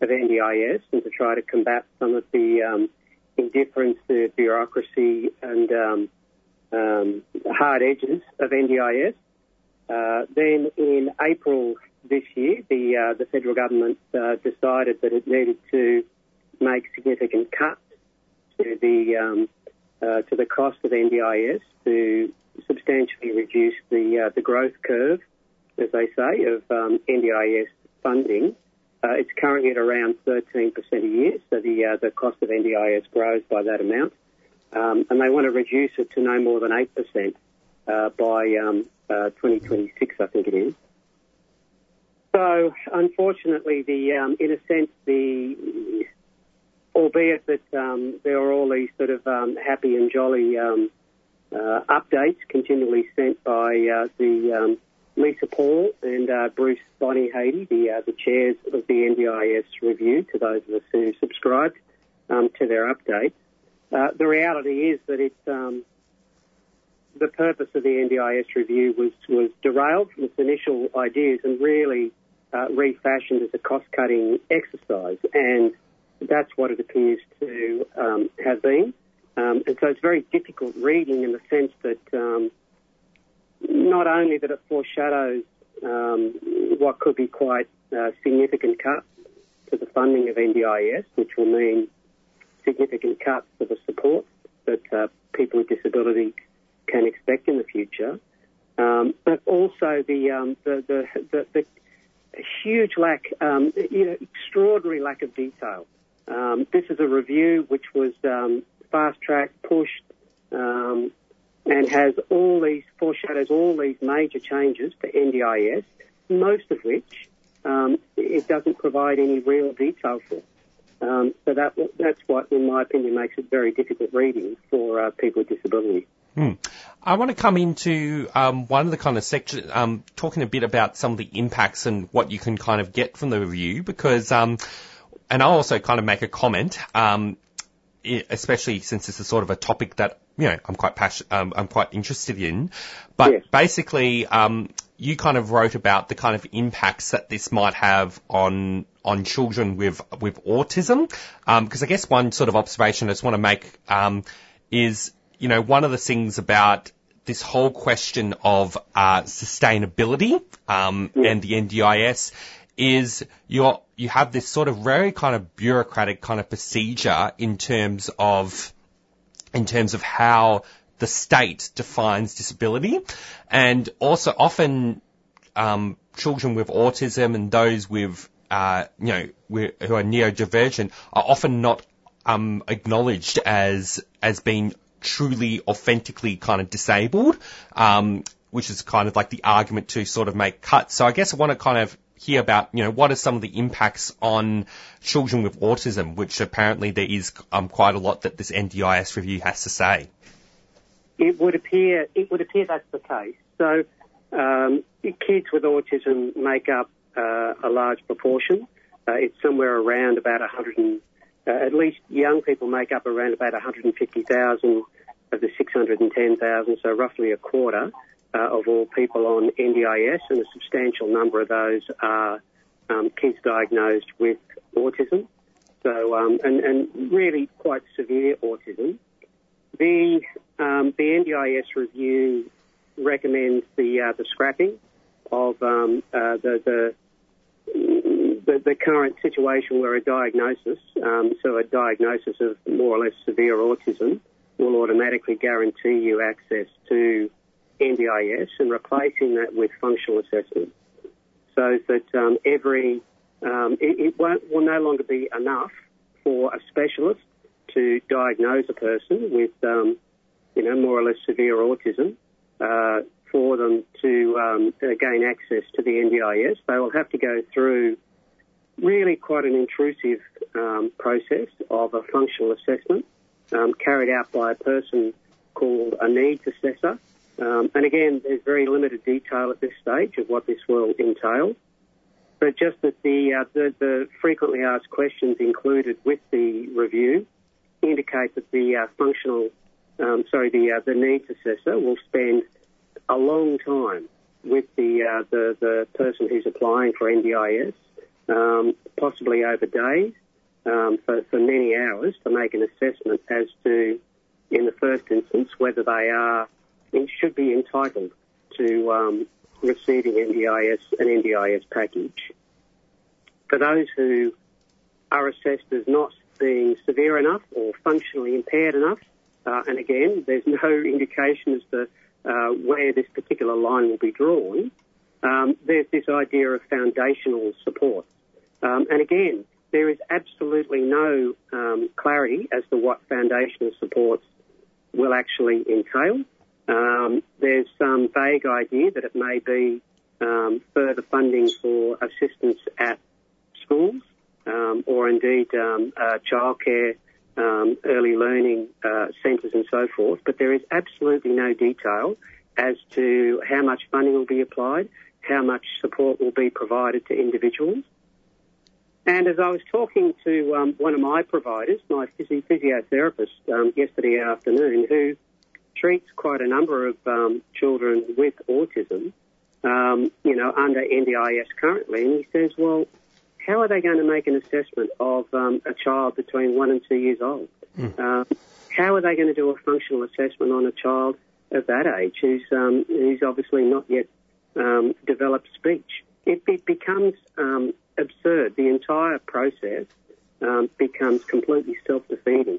of NDIS, and to try to combat some of the um, indifference, the bureaucracy, and um, um, hard edges of NDIS. Uh, then in April this year, the uh, the federal government uh, decided that it needed to make significant cuts to the um, uh, to the cost of NDIS to substantially reduce the uh, the growth curve, as they say, of um, NDIS funding. Uh, it's currently at around 13% a year, so the uh, the cost of NDIS grows by that amount um, and they want to reduce it to no more than 8% uh, by um, uh, 2026, I think it is. So, unfortunately, the um, in a sense, the albeit that um, there are all these sort of um, happy and jolly um, uh, updates continually sent by uh, the um, Lisa Paul and uh, Bruce Bonyhady, the uh, the chairs of the NDIS review, to those of us who subscribed um, to their updates. Uh, the reality is that it's um, the purpose of the NDIS review was was derailed from its initial ideas and really uh, refashioned as a cost-cutting exercise, and that's what it appears to um, have been. Um, and so it's very difficult reading in the sense that um, not only that it foreshadows um, what could be quite uh, significant cuts to the funding of NDIS, which will mean significant cuts to the support that uh, people with disability can expect in the future, um, but also the, um, the, the, the, the huge lack, um, you know, extraordinary lack of detail. Um, this is a review which was um, fast-tracked, pushed, um, and has all these foreshadows all these major changes to NDIS, most of which um, it doesn't provide any real detail for. Um, so that that's what, in my opinion, makes it very difficult reading for uh, people with disability. Hmm. I want to come into um, one of the kind of sections, um, talking a bit about some of the impacts and what you can kind of get from the review, because, um, and I'll also kind of make a comment, um, especially since this is sort of a topic that you know I'm quite passionate, um, I'm quite interested in. But basically, um, you kind of wrote about the kind of impacts that this might have on on children with with autism. Because I guess one sort of observation I just want to make um, is, you know, one of the things about this whole question of uh, sustainability um, and the NDIS is you're you have this sort of very kind of bureaucratic kind of procedure in terms of in terms of how the state defines disability, and also often um, children with autism and those with uh, you know who are neurodivergent are often not um, acknowledged as as being truly authentically kind of disabled, um, which is kind of like the argument to sort of make cuts. So I guess I want to kind of hear about, you know, what are some of the impacts on children with autism, which apparently there is um, quite a lot that this NDIS review has to say. It would appear it would appear that's the case. So um, kids with autism make up uh, a large proportion. Uh, it's somewhere around about 100 and, uh, at least young people make up around about 150,000 of the 610,000, so roughly a quarter uh, of all people on NDIS, and a substantial number of those are um, kids diagnosed with autism. So, um, and, and really quite severe autism. The um, the NDIS review recommends the uh, the scrapping of um, uh, the, the the the current situation where a diagnosis, um, so a diagnosis of more or less severe autism, will automatically guarantee you access to NDIS and replacing that with functional assessment, so that um, every um, it, it won't, will no longer be enough for a specialist to diagnose a person with, um, you know, more or less severe autism, uh, for them to um, uh, gain access to the NDIS. They will have to go through really quite an intrusive um, process of a functional assessment um, carried out by a person called a needs assessor. Um, and again, there's very limited detail at this stage of what this will entail. But just that the, uh, the, the frequently asked questions included with the review indicate that the uh, functional, um, sorry, the uh, the needs assessor will spend a long time with the uh, the the person who's applying for NDIS, um, possibly over days, um, for, for many hours to make an assessment as to, in the first instance, whether they are and should be entitled to um, receiving NDIS an NDIS package. For those who are assessed as not being severe enough or functionally impaired enough, uh, and again, there's no indication as to uh, where this particular line will be drawn. Um, there's this idea of foundational support, um, and again, there is absolutely no um, clarity as to what foundational supports will actually entail. Um, there's some vague idea that it may be um, further funding for assistance at schools um, or indeed um, uh, childcare, um, early learning uh, centres and so forth, but there is absolutely no detail as to how much funding will be applied, how much support will be provided to individuals. And as I was talking to um, one of my providers, my physio- physiotherapist, um, yesterday afternoon, who treats quite a number of um, children with autism, um, you know, under NDIS currently, and he says, well, how are they going to make an assessment of um, a child between one and two years old? Um, how are they going to do a functional assessment on a child of that age who's um, who's obviously not yet um, developed speech? It, it becomes um, absurd. The entire process um, becomes completely self-defeating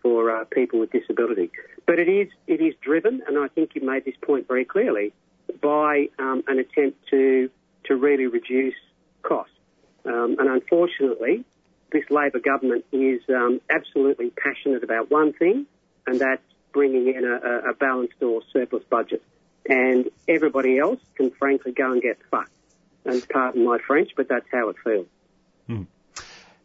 for uh, people with disability. But it is it is driven, and I think you made this point very clearly, by um, an attempt to to really reduce costs. Um, and unfortunately, this Labor government is um, absolutely passionate about one thing, and that's bringing in a, a- balanced or surplus budget. And everybody else can frankly go and get fucked. And pardon my French, but that's how it feels.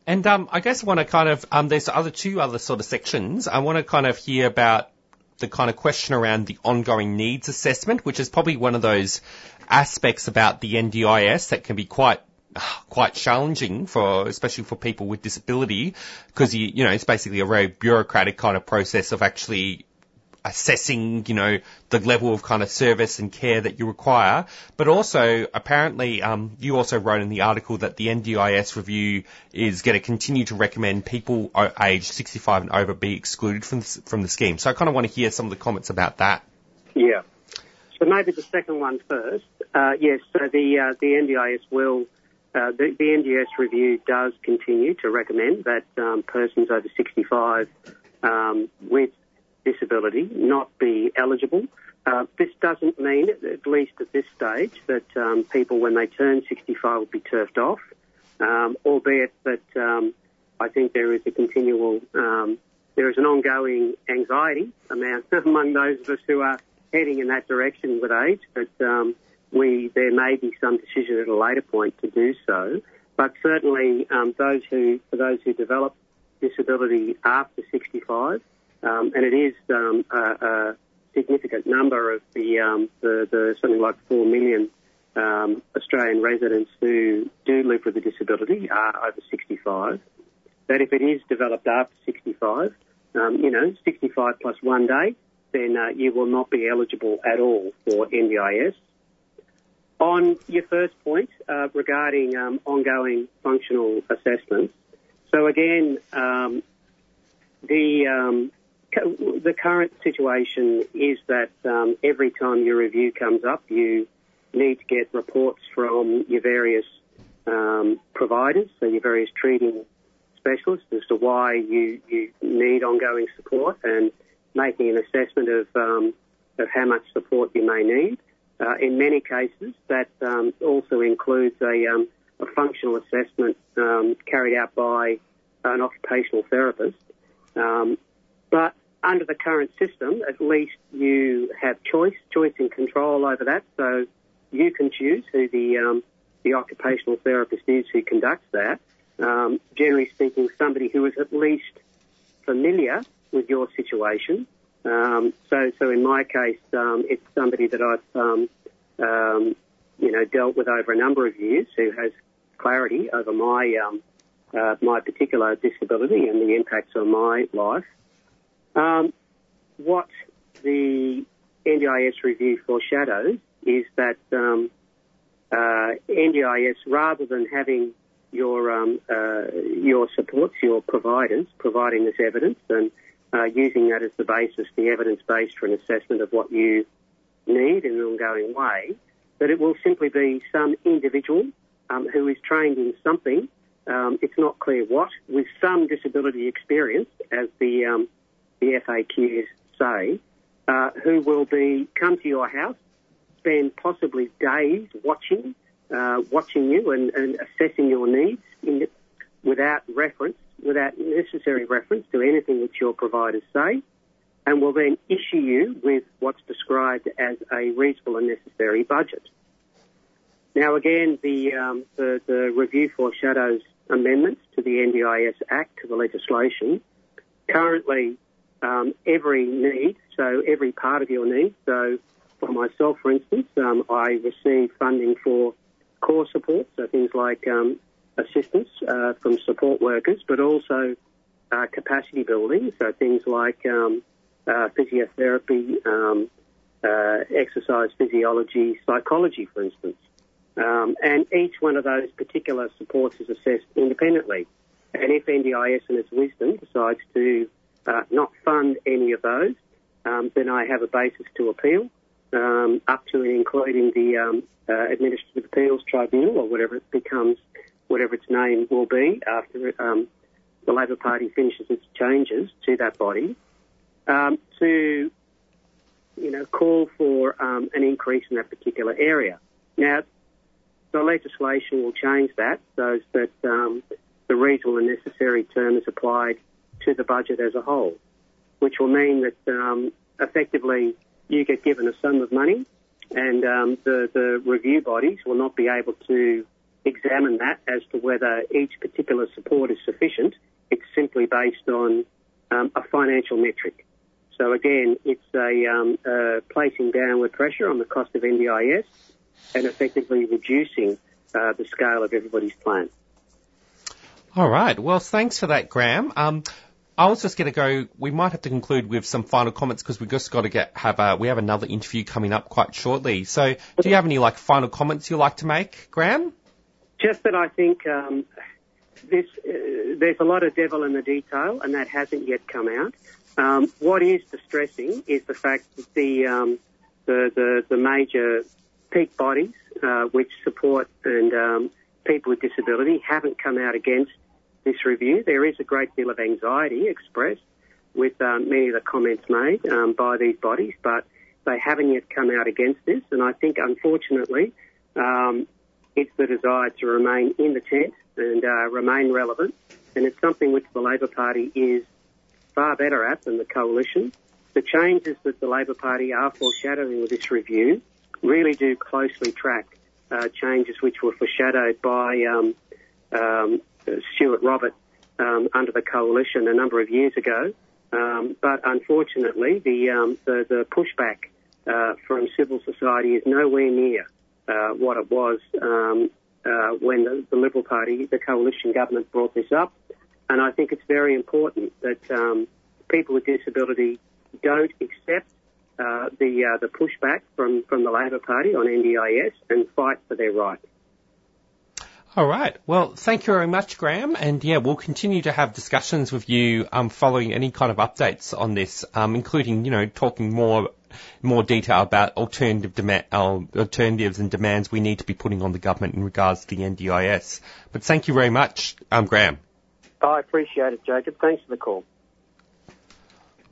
And um, I guess I want to kind of um, there's other two other sort of sections. I want to kind of hear about the kind of question around the ongoing needs assessment, which is probably one of those aspects about the NDIS that can be quite quite challenging for especially for people with disability because you you know it's basically a very bureaucratic kind of process of actually assessing, you know, the level of kind of service and care that you require. But also, apparently, um, you also wrote in the article that the NDIS review is going to continue to recommend people aged 65 and over be excluded from the, from the scheme. So I kind of want to hear some of the comments about that. Yeah. So maybe the second one first. Uh, yes, so the uh, the NDIS will uh, the, the NDIS review does continue to recommend that um, persons over 65 um, with disability not be eligible. Uh, this doesn't mean, at least at this stage, that um, people when they turn 65 will be turfed off, um, albeit that um, I think there is a continual, um, there is an ongoing anxiety among those of us who are heading in that direction with age, but we there may be some decision at a later point to do so. But certainly, um, those who for those who develop disability after 65, um, and it is um, a, a significant number of the, um, the the something like four million um, Australian residents who do live with a disability are over 65. That if it is developed after 65, um, you know, 65 plus one day, then uh, you will not be eligible at all for NDIS. On your first point uh, regarding um, ongoing functional assessments, so again, um, the um, cu- the current situation is that um, every time your review comes up, you need to get reports from your various um, providers, so your various treating specialists, as to why you, you need ongoing support and making an assessment of um, of how much support you may need. Uh, in many cases, that um, also includes a, um, a functional assessment um, carried out by an occupational therapist. Um, but under the current system, at least you have choice, choice and control over that. So you can choose who the um, the occupational therapist is who conducts that. Um, generally speaking, somebody who is at least familiar with your situation. Um, so, so in my case, um, it's somebody that I've, um, um, you know, dealt with over a number of years who has clarity over my um, uh, my particular disability and the impacts on my life. Um, what the NDIS review foreshadows is that um, uh, NDIS, rather than having your um, uh, your supports, your providers providing this evidence and uh, using that as the basis, the evidence base for an assessment of what you need in an ongoing way, that it will simply be some individual um, who is trained in something. Um, it's not clear what, with some disability experience, as the um, the FAQs say, uh, who will be come to your house, spend possibly days watching uh, watching you and, and assessing your needs in, without reference, without necessary reference to anything that your providers say, and will then issue you with what's described as a reasonable and necessary budget. Now, again, the, um, the, the review foreshadows amendments to the NDIS Act, to the legislation. Currently, um, every need, so every part of your need, so for myself, for instance, um, I receive funding for core support, so things like um, assistance uh, from support workers, but also uh, capacity building, so things like um, uh, physiotherapy, um, uh, exercise physiology, psychology, for instance. Um, and each one of those particular supports is assessed independently. And if NDIS in its wisdom decides to uh, not fund any of those, um, then I have a basis to appeal um, up to and including the um, uh, Administrative Appeals Tribunal or whatever it becomes, whatever its name will be after um, the Labor Party finishes its changes to that body, um, to you know call for um, an increase in that particular area. Now, the legislation will change that so that um, the reasonable and necessary term is applied to the budget as a whole, which will mean that um, effectively you get given a sum of money and um, the, the review bodies will not be able to examine that as to whether each particular support is sufficient. It's simply based on um, a financial metric. So again, it's a um, placing downward pressure on the cost of NDIS and effectively reducing uh, the scale of everybody's plan. All right. Well, thanks for that, Graham. Um, I was just going to go. We might have to conclude with some final comments because we've just got to get have a. We have another interview coming up quite shortly. So, do you have any like final comments you'd like to make, Graham? Just that I think um, this, uh, there's a lot of devil in the detail, and that hasn't yet come out. Um, what is distressing is the fact that the um, the, the, the major peak bodies uh, which support and um, people with disability haven't come out against this review. There is a great deal of anxiety expressed with um, many of the comments made um, by these bodies, but they haven't yet come out against this. And I think, unfortunately, um, it's the desire to remain in the tent and uh, remain relevant. And it's something which the Labor Party is far better at than the coalition. The changes that the Labor Party are foreshadowing with this review really do closely track uh, changes which were foreshadowed by um, um, Stuart Robert um, under the coalition a number of years ago. Um, but unfortunately, the, um, the, the pushback uh, from civil society is nowhere near uh, what it was um, uh, when the, the Liberal Party, the coalition government, brought this up. And I think it's very important that um, people with disability don't accept uh, the uh, the pushback from, from the Labor Party on NDIS and fight for their rights. All right. Well, thank you very much, Graham. And yeah, we'll continue to have discussions with you um, following any kind of updates on this, um, including you know talking more more detail about alternative demand, uh, alternatives and demands we need to be putting on the government in regards to the NDIS. But thank you very much, um, Graham. I appreciate it, Jacob. Thanks for the call.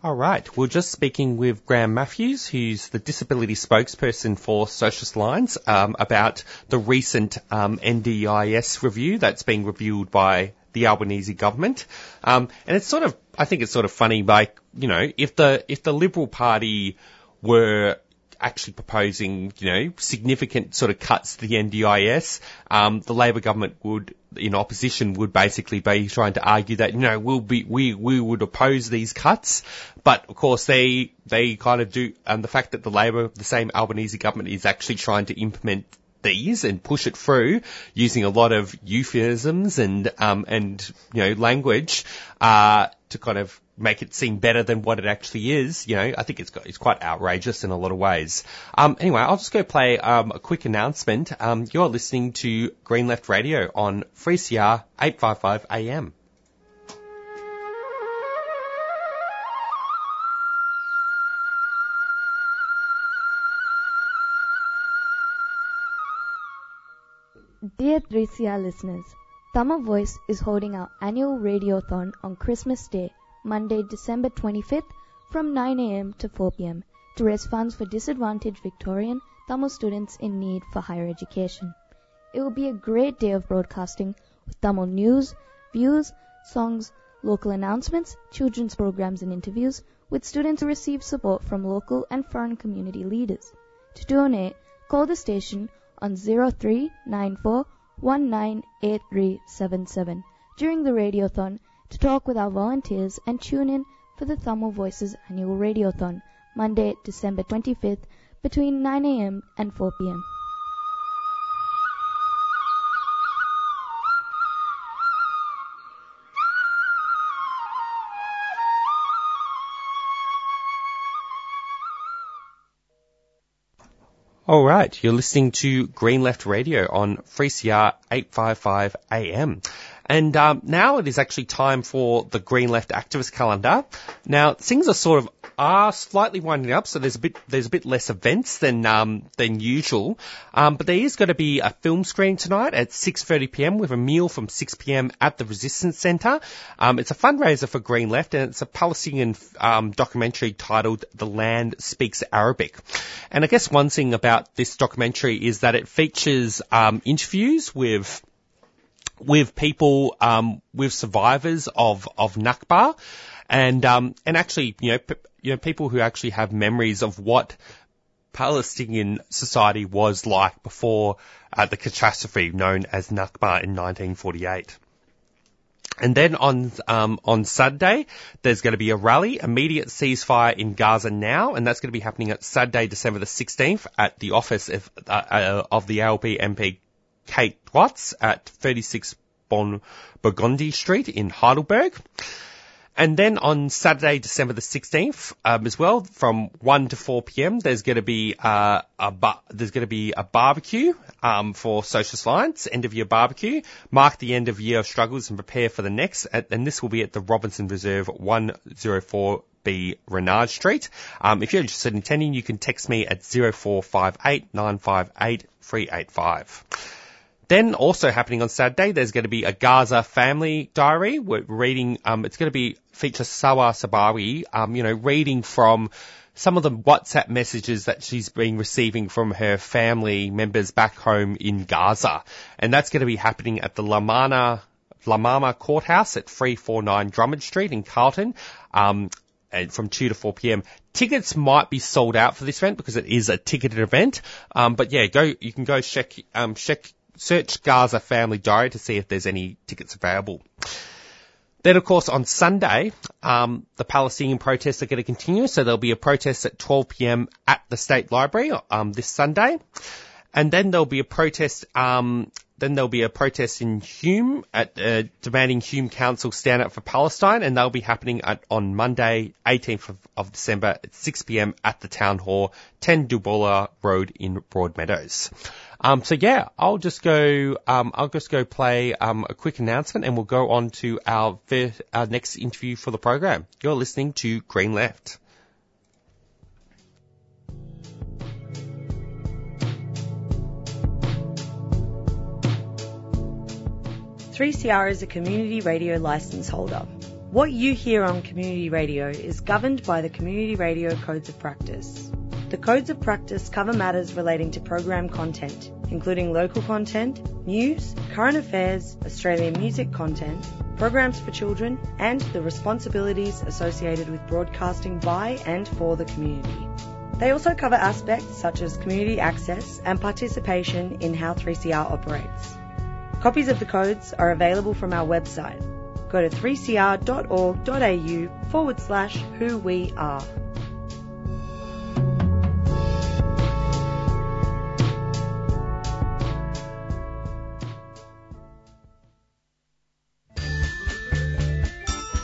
All right. We're just speaking with Graham Matthews, who's the disability spokesperson for Socialist Alliance, um, about the recent um, NDIS review that's being reviewed by the Albanese government. Um, and it's sort of, I think it's sort of funny, like, you know, if the, if the Liberal Party were actually proposing, you know, significant sort of cuts to the NDIS, um, the Labor government would, in opposition, would basically be trying to argue that, you know, we'll be, we, we would oppose these cuts. But of course they, they kind of do, and the fact that the Labor, the same Albanese government is actually trying to implement these and push it through using a lot of euphemisms and um, and you know language uh, to kind of make it seem better than what it actually is. You know, I think it's got, it's quite outrageous in a lot of ways. Um, anyway, I'll just go play um, a quick announcement. Um, you're listening to Green Left Radio on 3CR 855 AM. Dear 3CR listeners, Tamil Voice is holding our annual radiothon on Christmas Day, Monday, December 25th from 9am to 4pm to raise funds for disadvantaged Victorian Tamil students in need for higher education. It will be a great day of broadcasting with Tamil news, views, songs, local announcements, children's programs and interviews with students who receive support from local and foreign community leaders. To donate, call the station on 0394 198377 during the radiothon to talk with our volunteers and tune in for the Tamil Voice's annual radiothon Monday, December 25th between 9am and 4pm. All right, you're listening to Green Left Radio on 3CR 855 AM. And um, now it is actually time for the Green Left Activist Calendar. Now things are sort of are slightly winding up, so there's a bit there's a bit less events than um, than usual. Um, but there is going to be a film screening tonight at 6:30 p.m. with a meal from 6 p.m. at the Resistance Centre. Um, it's a fundraiser for Green Left, and it's a Palestinian um, documentary titled "The Land Speaks Arabic." And I guess one thing about this documentary is that it features um, interviews with with people, um, with survivors of, of Nakba and, um, and actually, you know, p- you know, people who actually have memories of what Palestinian society was like before uh, the catastrophe known as Nakba in 1948. And then on um, on Saturday, there's going to be a rally, immediate ceasefire in Gaza now, and that's going to be happening at Saturday, December the 16th, at the office of, uh, uh, of the ALP MP Kate Thwaites at 36 Bon Burgundy Street in Heidelberg. And then on Saturday, December the 16th, um, as well, from 1 to 4 p.m., there's going to be, uh, a there's going to be a barbecue, um, for social science, end of year barbecue, mark the end of year of struggles and prepare for the next. And, this will be at the Robinson Reserve 104B Renard Street. Um, if you're interested in attending, you can text me at 0458 958 385. Then also happening on Saturday, there's going to be a Gaza family diary. We're reading, um, it's going to be feature Samah Sabawi, um, you know, reading from some of the WhatsApp messages that she's been receiving from her family members back home in Gaza. And that's going to be happening at the Lamana, La Mama Courthouse at 349 Drummond Street in Carlton. Um, and from 2 to 4 p.m. Tickets might be sold out for this event because it is a ticketed event. Um, but yeah, go, you can go check, um, check, search Gaza Family Diary to see if there's any tickets available. Then, of course, on Sunday, um, the Palestinian protests are going to continue. So there'll be a protest at 12 p.m. at the State Library um, this Sunday, and then there'll be a protest. Um, then there'll be a protest in Hume at uh, demanding Hume Council stand up for Palestine, and they'll be happening at, on Monday, 18th of, of December at 6 p.m. at the Town Hall, 10 Dimboola Road in Broadmeadows. Um, so yeah, I'll just go. Um, I'll just go play um, a quick announcement, and we'll go on to our fir- our next interview for the program. You're listening to Green Left. 3CR is a community radio license holder. What you hear on community radio is governed by the Community Radio Codes of Practice. The Codes of Practice cover matters relating to program content, including local content, news, current affairs, Australian music content, programs for children, and the responsibilities associated with broadcasting by and for the community. They also cover aspects such as community access and participation in how 3CR operates. Copies of the codes are available from our website. Go to 3cr.org.au forward slash who we are.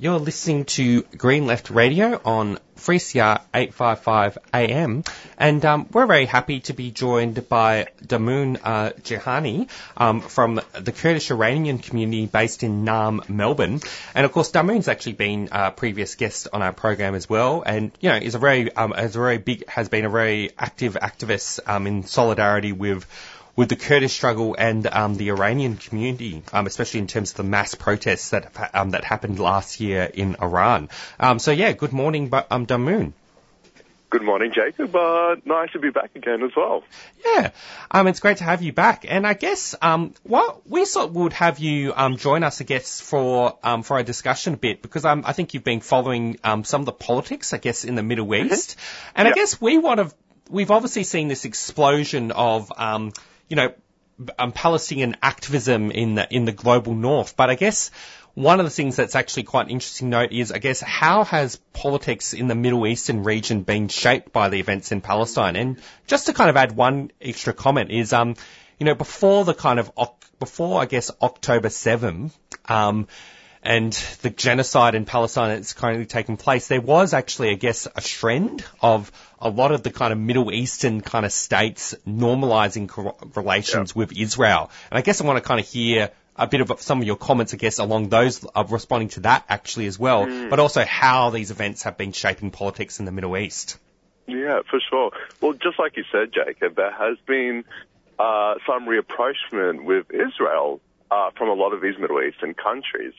You're listening to Green Left Radio on 3CR 855 AM, and um, we're very happy to be joined by Damoun uh, um, from the Kurdish Iranian community based in Naarm, Melbourne. And of course, Damoun's actually been a previous guest on our program as well, and you know is a very um, is a very big has been a very active activist um, in solidarity with with the Kurdish struggle and um, the Iranian community, um, especially in terms of the mass protests that um, that happened last year in Iran. Um, so yeah, good morning, but um, Damoun. Good morning, Jacob. Uh, nice to be back again as well. Yeah, um, it's great to have you back. And I guess um, what we thought would have you um, join us, I guess, for um, for our discussion a bit because um, I think you've been following um, some of the politics, I guess, in the Middle East, and I guess we want to. We've obviously seen this explosion of, um, you know, um, Palestinian activism in the in the global north, but I guess. One of the things that's actually quite an interesting note is, I guess, how has politics in the Middle Eastern region been shaped by the events in Palestine? And just to kind of add one extra comment is, um, you know, before the kind of, before, I guess, October 7, um, and the genocide in Palestine that's currently taking place, there was actually, I guess, a trend of a lot of the kind of Middle Eastern kind of states normalizing co- relations with Israel. And I guess I want to kind of hear a bit of some of your comments, I guess, along those, uh, responding to that actually as well, Mm. but also how these events have been shaping politics in the Middle East. Yeah, for sure. Well, just like you said, Jacob, there has been uh, some rapprochement with Israel uh, from a lot of these Middle Eastern countries.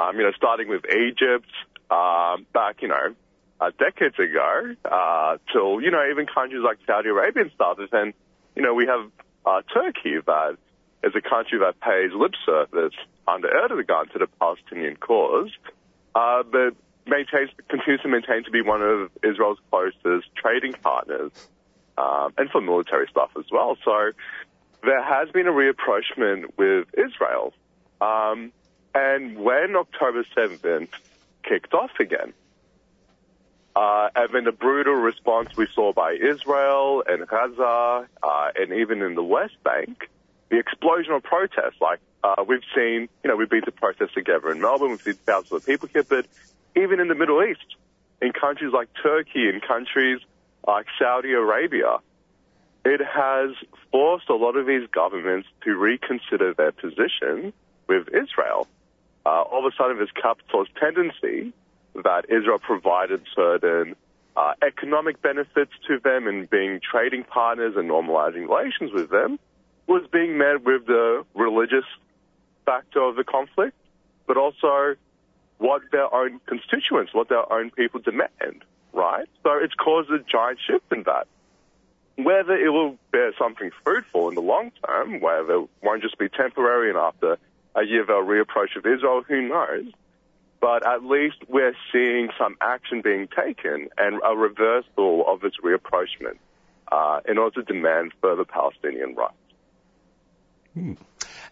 Um, you know, starting with Egypt um, back, you know, uh, decades ago, uh, till you know even countries like Saudi Arabia started, and you know we have uh, Turkey that is a country that pays lip service under Erdogan to the Palestinian cause, uh, but maintains, continues to maintain to be one of Israel's closest trading partners, um, and for military stuff as well. So there has been a reapproachment with Israel. Um, and when October 7th kicked off again, uh, and then the brutal response we saw by Israel and Gaza, uh, and even in the West Bank, the explosion of protests. Like uh, we've seen, you know, we've been to protests together in Melbourne. We've seen thousands of people here, but even in the Middle East, in countries like Turkey, in countries like Saudi Arabia, it has forced a lot of these governments to reconsider their position with Israel. Uh, all of a sudden, this capitalist tendency that Israel provided certain uh, economic benefits to them and being trading partners and normalizing relations with them was being met with the religious factor of the conflict, but also what their own constituents, what their own people demand, right? So it's caused a giant shift in that. Whether it will bear something fruitful in the long term, whether it won't just be temporary and after a year they'll reapproach of Israel, who knows? But at least we're seeing some action being taken and a reversal of its reapproachment uh, in order to demand further Palestinian rights.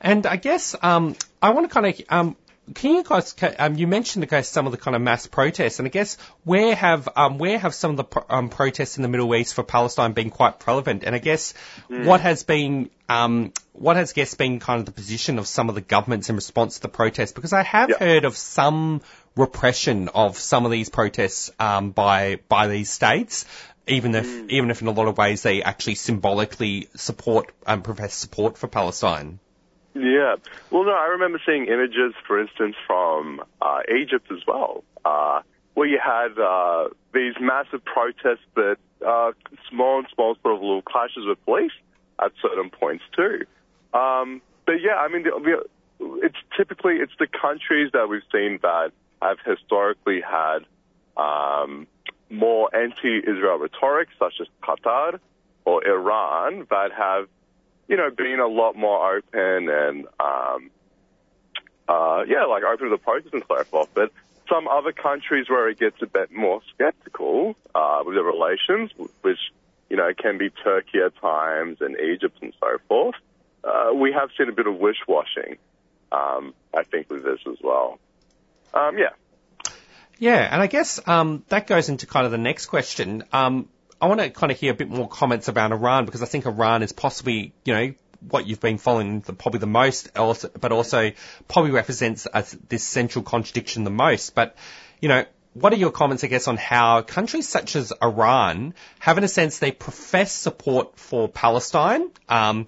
And I guess um, I want to kind of um, can you guys um, you mentioned I guess some of the kind of mass protests, and I guess where have um, where have some of the pro- um, protests in the Middle East for Palestine been quite relevant? And I guess Mm. what has been um, what has I guess been kind of the position of some of the governments in response to the protests? Because I have heard of some repression of some of these protests um, by by these states. Even if, even if in a lot of ways they actually symbolically support, um, profess support for Palestine. Yeah. Well, no, I remember seeing images, for instance, from uh, Egypt as well, uh, where you had uh, these massive protests, but uh, small and small sort of little clashes with police at certain points too. Um, but yeah, I mean, the, the, it's typically it's the countries that we've seen that have historically had um, more anti-Israel rhetoric, such as Qatar or Iran, that have you know, being a lot more open and, um, uh, yeah, like open to the process and so forth. But some other countries where it gets a bit more skeptical, uh, with the relations, which, you know, can be Turkey at times and Egypt and so forth, uh, we have seen a bit of wish-washing, um, I think with this as well. Um, yeah. Yeah, and I guess um, that goes into kind of the next question. Um, I want to kind of hear a bit more comments about Iran because I think Iran is possibly, you know, what you've been following the, probably the most, also, but also probably represents as this central contradiction the most. But, you know, what are your comments, I guess, on how countries such as Iran have, in a sense, they profess support for Palestine, um,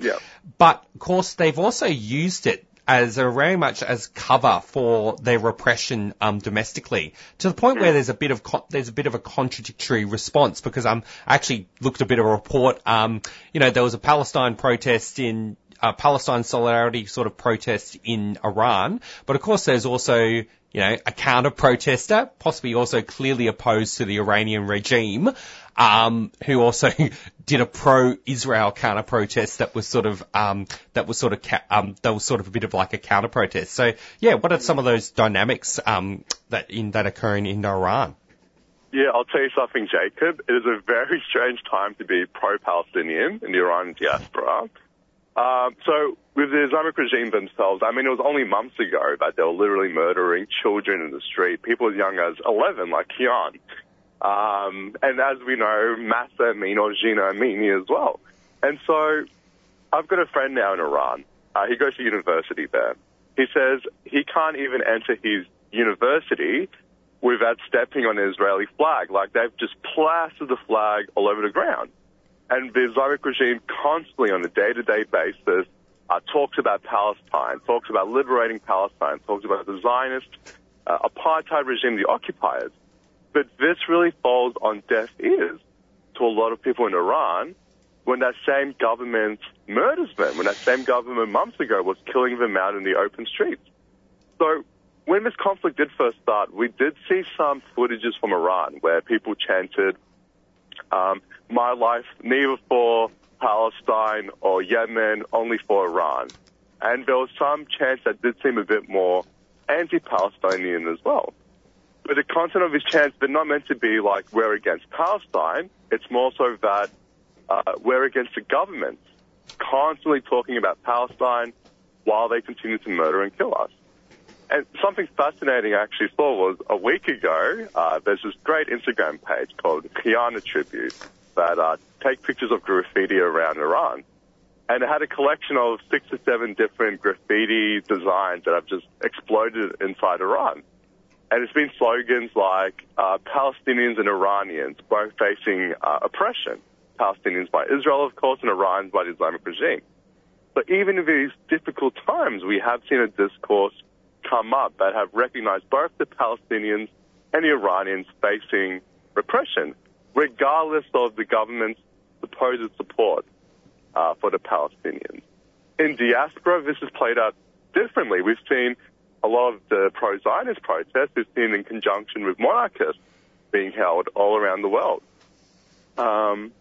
but of course they've also used it as a very much as cover for their repression um, domestically, to the point where there's a bit of co- there's a bit of a contradictory response because um, I actually looked a bit of a report. Um, you know, there was a Palestine protest in uh, Palestine solidarity sort of protest in Iran, but of course there's also you know a counter protester, possibly also clearly opposed to the Iranian regime. Um, who also did a pro-Israel counter-protest that was sort of um, that was sort of ca- um, that was sort of a bit of like a counter-protest. So yeah, what are some of those dynamics um, that in that occurring in Iran? Yeah, I'll tell you something, Jacob. It is a very strange time to be pro-Palestinian in the Iranian diaspora. Um, so with the Islamic regime themselves, I mean, it was only months ago that they were literally murdering children in the street, people as young as 11, like Kian. Um, and as we know, Mahsa or Jina Amini as well. And so I've got a friend now in Iran. Uh, he goes to university there. He says he can't even enter his university without stepping on an Israeli flag. Like they've just plastered the flag all over the ground. And the Islamic regime constantly on a day-to-day basis uh, talks about Palestine, talks about liberating Palestine, talks about the Zionist uh, apartheid regime, the occupiers. But this really falls on deaf ears to a lot of people in Iran when that same government murders them, when that same government months ago was killing them out in the open streets. So when this conflict did first start, we did see some footages from Iran where people chanted, um, my life neither for Palestine or Yemen, only for Iran. and there was some chants that did seem a bit more anti-Palestinian as well. But the content of his chants, they're not meant to be like we're against Palestine. It's more so that uh, we're against the government constantly talking about Palestine while they continue to murder and kill us. And something fascinating I actually saw was a week ago, uh, there's this great Instagram page called Kiana Tribute that uh, take pictures of graffiti around Iran. And it had a collection of six or seven different graffiti designs that have just exploded inside Iran. And it's been slogans like uh, Palestinians and Iranians both facing uh, oppression. Palestinians by Israel, of course, and Iranians by the Islamic regime. But even in these difficult times, we have seen a discourse come up that have recognized both the Palestinians and the Iranians facing repression, regardless of the government's supposed support uh, for the Palestinians. In diaspora, this has played out differently. We've seen a lot of the pro-Zionist protests we've seen in conjunction with monarchists being held all around the world. Um,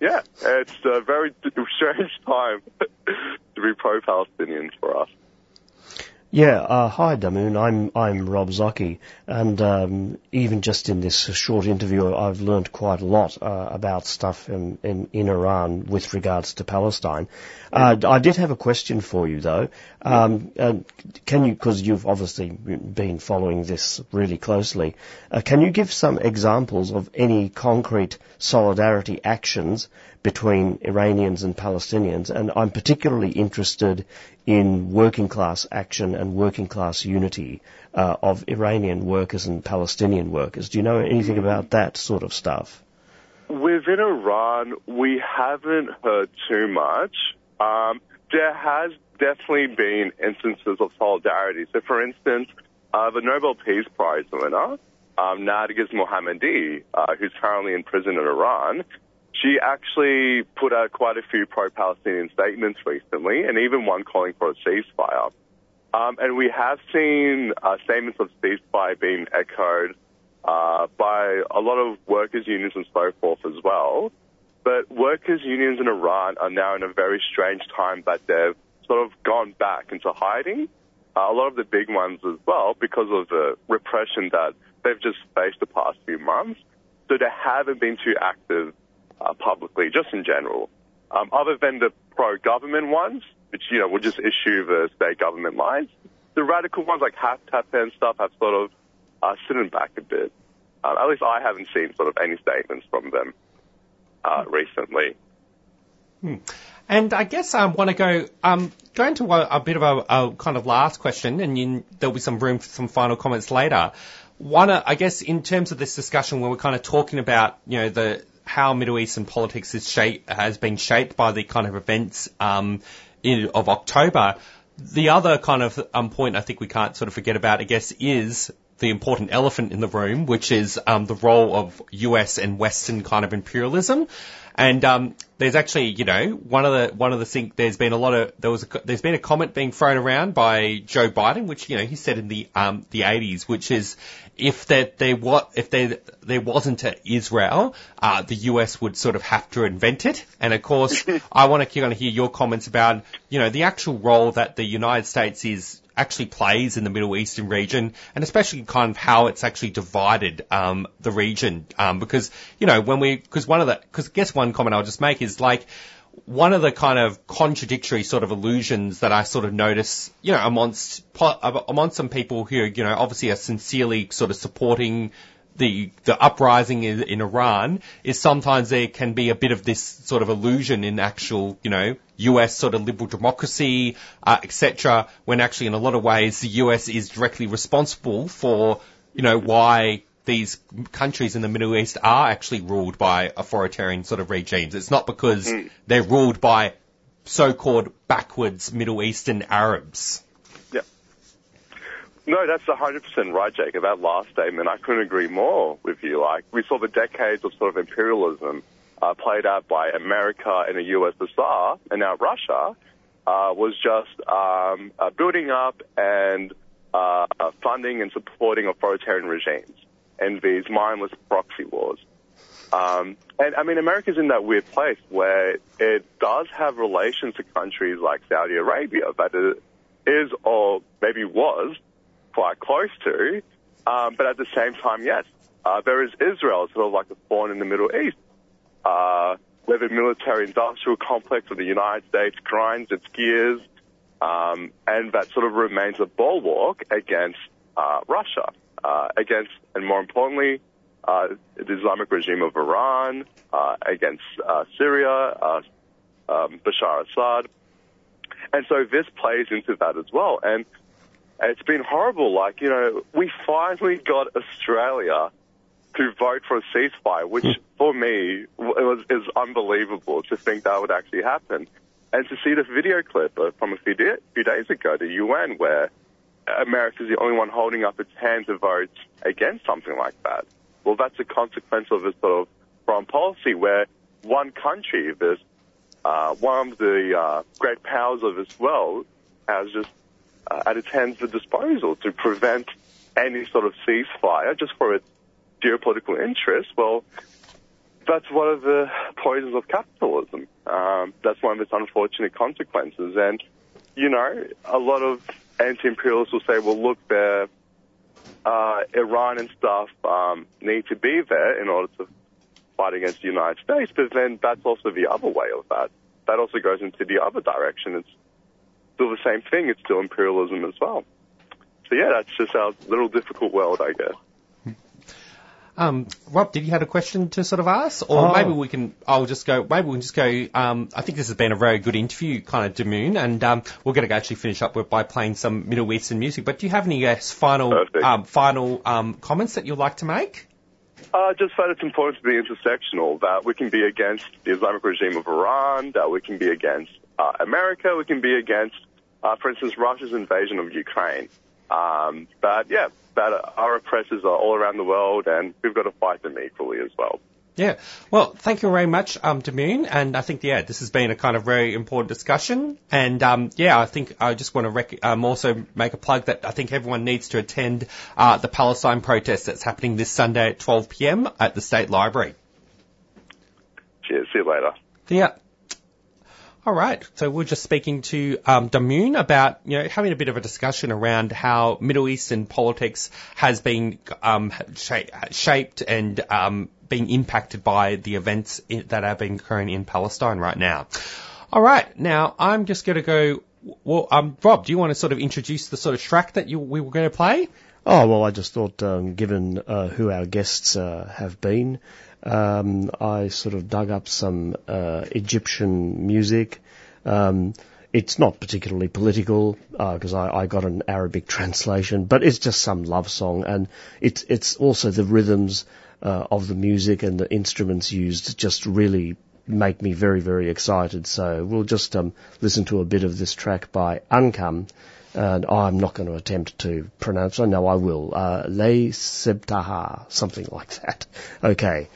yeah, it's a very strange time to be pro-Palestinian for us. Yeah, uh, hi Damoun, I'm I'm Rob Zucchi, and um, even just in this short interview, I've learned quite a lot uh, about stuff in, in, in Iran with regards to Palestine. Uh, I did have a question for you though. Um, can you, because you've obviously been following this really closely, uh, can you give some examples of any concrete solidarity actions between Iranians and Palestinians? And I'm particularly interested in working class action and working class unity uh, of Iranian workers and Palestinian workers. Do you know anything about that sort of stuff? Within Iran, we haven't heard too much. Um, there has definitely been instances of solidarity. So, for instance, uh, the Nobel Peace Prize winner, um, Narges Mohammadi, uh, who's currently in prison in Iran, she actually put out quite a few pro-Palestinian statements recently, and even one calling for a ceasefire. Um, and we have seen uh, statements of ceasefire being echoed uh, by a lot of workers' unions and so forth as well. But workers' unions in Iran are now in a very strange time that they've sort of gone back into hiding. Uh, a lot of the big ones as well because of the repression that they've just faced the past few months. So they haven't been too active uh, publicly, just in general. Um, other than the pro-government ones, which, you know, will just issue the state government lines, the radical ones like Haftar and stuff have sort of uh, sitting back a bit. Uh, at least I haven't seen sort of any statements from them uh, recently. Hmm. And I guess I want to go um, go into a, a bit of a, a, kind of last question, and you, there'll be some room for some final comments later. One, uh, I guess, in terms of this discussion, where we're kind of talking about, you know, the how Middle Eastern politics is shape, has been shaped by the kind of events um, in, of October. The other kind of um, point I think we can't sort of forget about, I guess, is the important elephant in the room, which is um, the role of US and Western kind of imperialism. And um, there's actually, you know, one of the one of the things. There's been a lot of there was a, there's been a comment being thrown around by Joe Biden, which you know he said in the um, the 80s, which is if there there what if there there wasn't a Israel, uh, the US would sort of have to invent it. And of course, I want to kind of hear your comments about you know the actual role that the United States is actually plays in the Middle Eastern region, and especially kind of how it's actually divided um, the region. Um, because you know when we because one of the because I guess one comment I'll just make is like one of the kind of contradictory sort of illusions that I sort of notice, you know, amongst amongst some people who, you know, obviously are sincerely sort of supporting the the uprising in, in Iran is sometimes there can be a bit of this sort of illusion in actual, you know, US sort of liberal democracy, uh, etc. When actually, in a lot of ways, the US is directly responsible for, you know, why these countries in the Middle East are actually ruled by authoritarian sort of regimes. It's not because Mm. they're ruled by so-called backwards Middle Eastern Arabs. No, that's 100% right, Jacob. That last statement, I couldn't agree more with you. Like, we saw the decades of sort of imperialism uh, played out by America and the USSR, and now Russia uh, was just um, uh, building up and uh, funding and supporting authoritarian regimes and these mindless proxy wars. Um, and I mean, America's in that weird place where it does have relations to countries like Saudi Arabia that it is or maybe was quite close to. Um, but at the same time, yes, uh, there is Israel, sort of like a thorn in the Middle East, uh, where the military-industrial complex of the United States grinds its gears, um, and that sort of remains a bulwark against uh, Russia, uh, against, and more importantly, uh, the Islamic regime of Iran, uh, against Syria, um, Bashar Assad. And so this plays into that as well. And it's been horrible. Like, you know, we finally got Australia to vote for a ceasefire, which for me it was, is unbelievable to think that would actually happen. And to see the video clip from a few, da- few days ago, the UN, where America is the only one holding up its hand to vote against something like that. Well, that's a consequence of this sort of foreign policy where one country, this uh, one of the uh, great powers of this world, has just uh, at its hands the disposal to prevent any sort of ceasefire just for its geopolitical interests. Well, that's one of the poisons of capitalism. Um, that's one of its unfortunate consequences. And, you know, a lot of anti-imperialists will say, well, look, there, uh, Iran and stuff um, need to be there in order to fight against the United States. But then that's also the other way of that. That also goes into the other direction. It's still the same thing. It's still imperialism as well. So yeah, that's just our little difficult world, I guess. Um, Rob, did you have a question to sort of ask, or Oh. maybe we can? I'll just go. Maybe we can just go. Um, I think this has been a very good interview, kind of Damoun, and um, we're going to actually finish up with by playing some Middle Eastern music. But do you have any uh, final um, final um, comments that you'd like to make? Uh, just that it's important to be intersectional, that we can be against the Islamic regime of Iran, that we can be against uh, America, we can be against, uh, for instance, Russia's invasion of Ukraine. Um, but yeah, that our oppressors are all around the world and we've got to fight them equally as well. Yeah. Well, thank you very much, um, Damoun. And I think, yeah, this has been a kind of very important discussion. And, um, yeah, I think I just want to rec- um, also make a plug that I think everyone needs to attend, uh, the Palestine protest that's happening this Sunday at 12 p.m. at the State Library. Cheers. See you later. Yeah. All right. So we're just speaking to um, about you know having a bit of a discussion around how Middle Eastern politics has been um, sha- shaped and um, being impacted by the events that have been occurring in Palestine right now. All right. Now I'm just going to go. Well, um, Rob, do you want to sort of introduce the sort of track that you we were going to play? Oh, well, I just thought, um, given uh, who our guests uh, have been, um, I sort of dug up some uh, Egyptian music. Um, it's not particularly political because I, I got an Arabic translation, but it's just some love song, and it's it's also the rhythms uh, of the music and the instruments used just really make me very very excited. So we'll just um, listen to a bit of this track by Ankam and I'm not going to attempt to pronounce. I know I will. Uh, Le Sebtaha, something like that. Okay.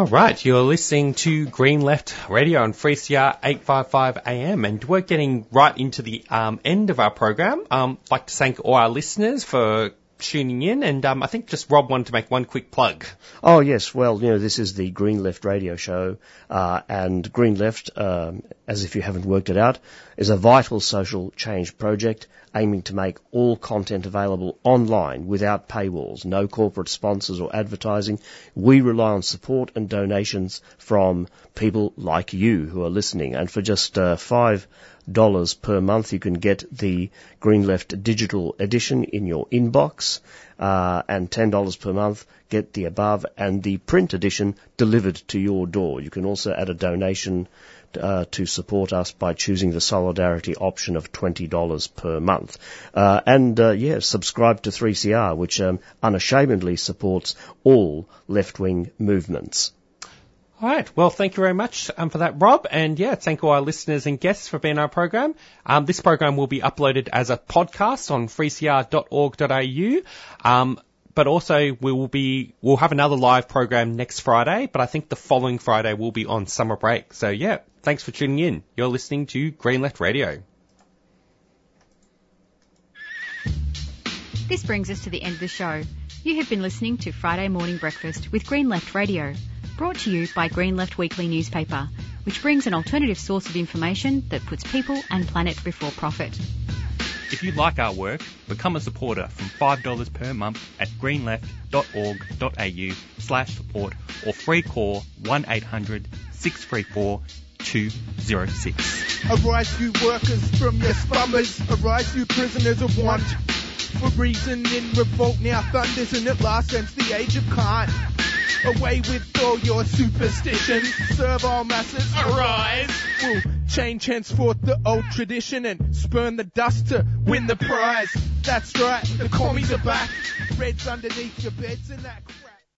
All right, you're listening to Green Left Radio on 3CR 855 AM, and we're getting right into the um, end of our program. Um, I'd like to thank all our listeners for tuning in, and um, I think just Rob wanted to make one quick plug. Oh yes, well you know this is the Green Left radio show, uh, and Green Left, um, as if you haven't worked it out, is a vital social change project aiming to make all content available online without paywalls, no corporate sponsors or advertising. We rely on support and donations from people like you who are listening, and for just uh, five dollars per month, you can get the Green Left digital edition in your inbox, uh, and ten dollars per month get the above and the print edition delivered to your door. You can also add a donation uh, to support us by choosing the solidarity option of $20 per month. Uh, and, uh, yeah, subscribe to 3CR, which um, unashamedly supports all left-wing movements. All right. Well, thank you very much um, for that, Rob. And yeah, thank all our listeners and guests for being on our program. Um, this program will be uploaded as a podcast on 3cr.org.au. Um, but also we will be we'll have another live program next Friday, but I think the following Friday will be on summer break. So yeah, thanks for tuning in. You're listening to Green Left Radio. This brings us to the end of the show. You have been listening to Friday Morning Breakfast with Green Left Radio, brought to you by Green Left Weekly newspaper, which brings an alternative source of information that puts people and planet before profit. If you like our work, become a supporter from $5 per month at greenleft.org.au slash support or free call 1800 634 206. Arise, you workers from your slumbers. Arise, you prisoners of want. For reason in revolt now thunders, and at last ends the age of cant. Away with all your superstitions. Serve all masses. Arise. We'll change henceforth the old tradition and spurn the dust to win the prize. That's right, the commies are back. Reds underneath your beds and that crap.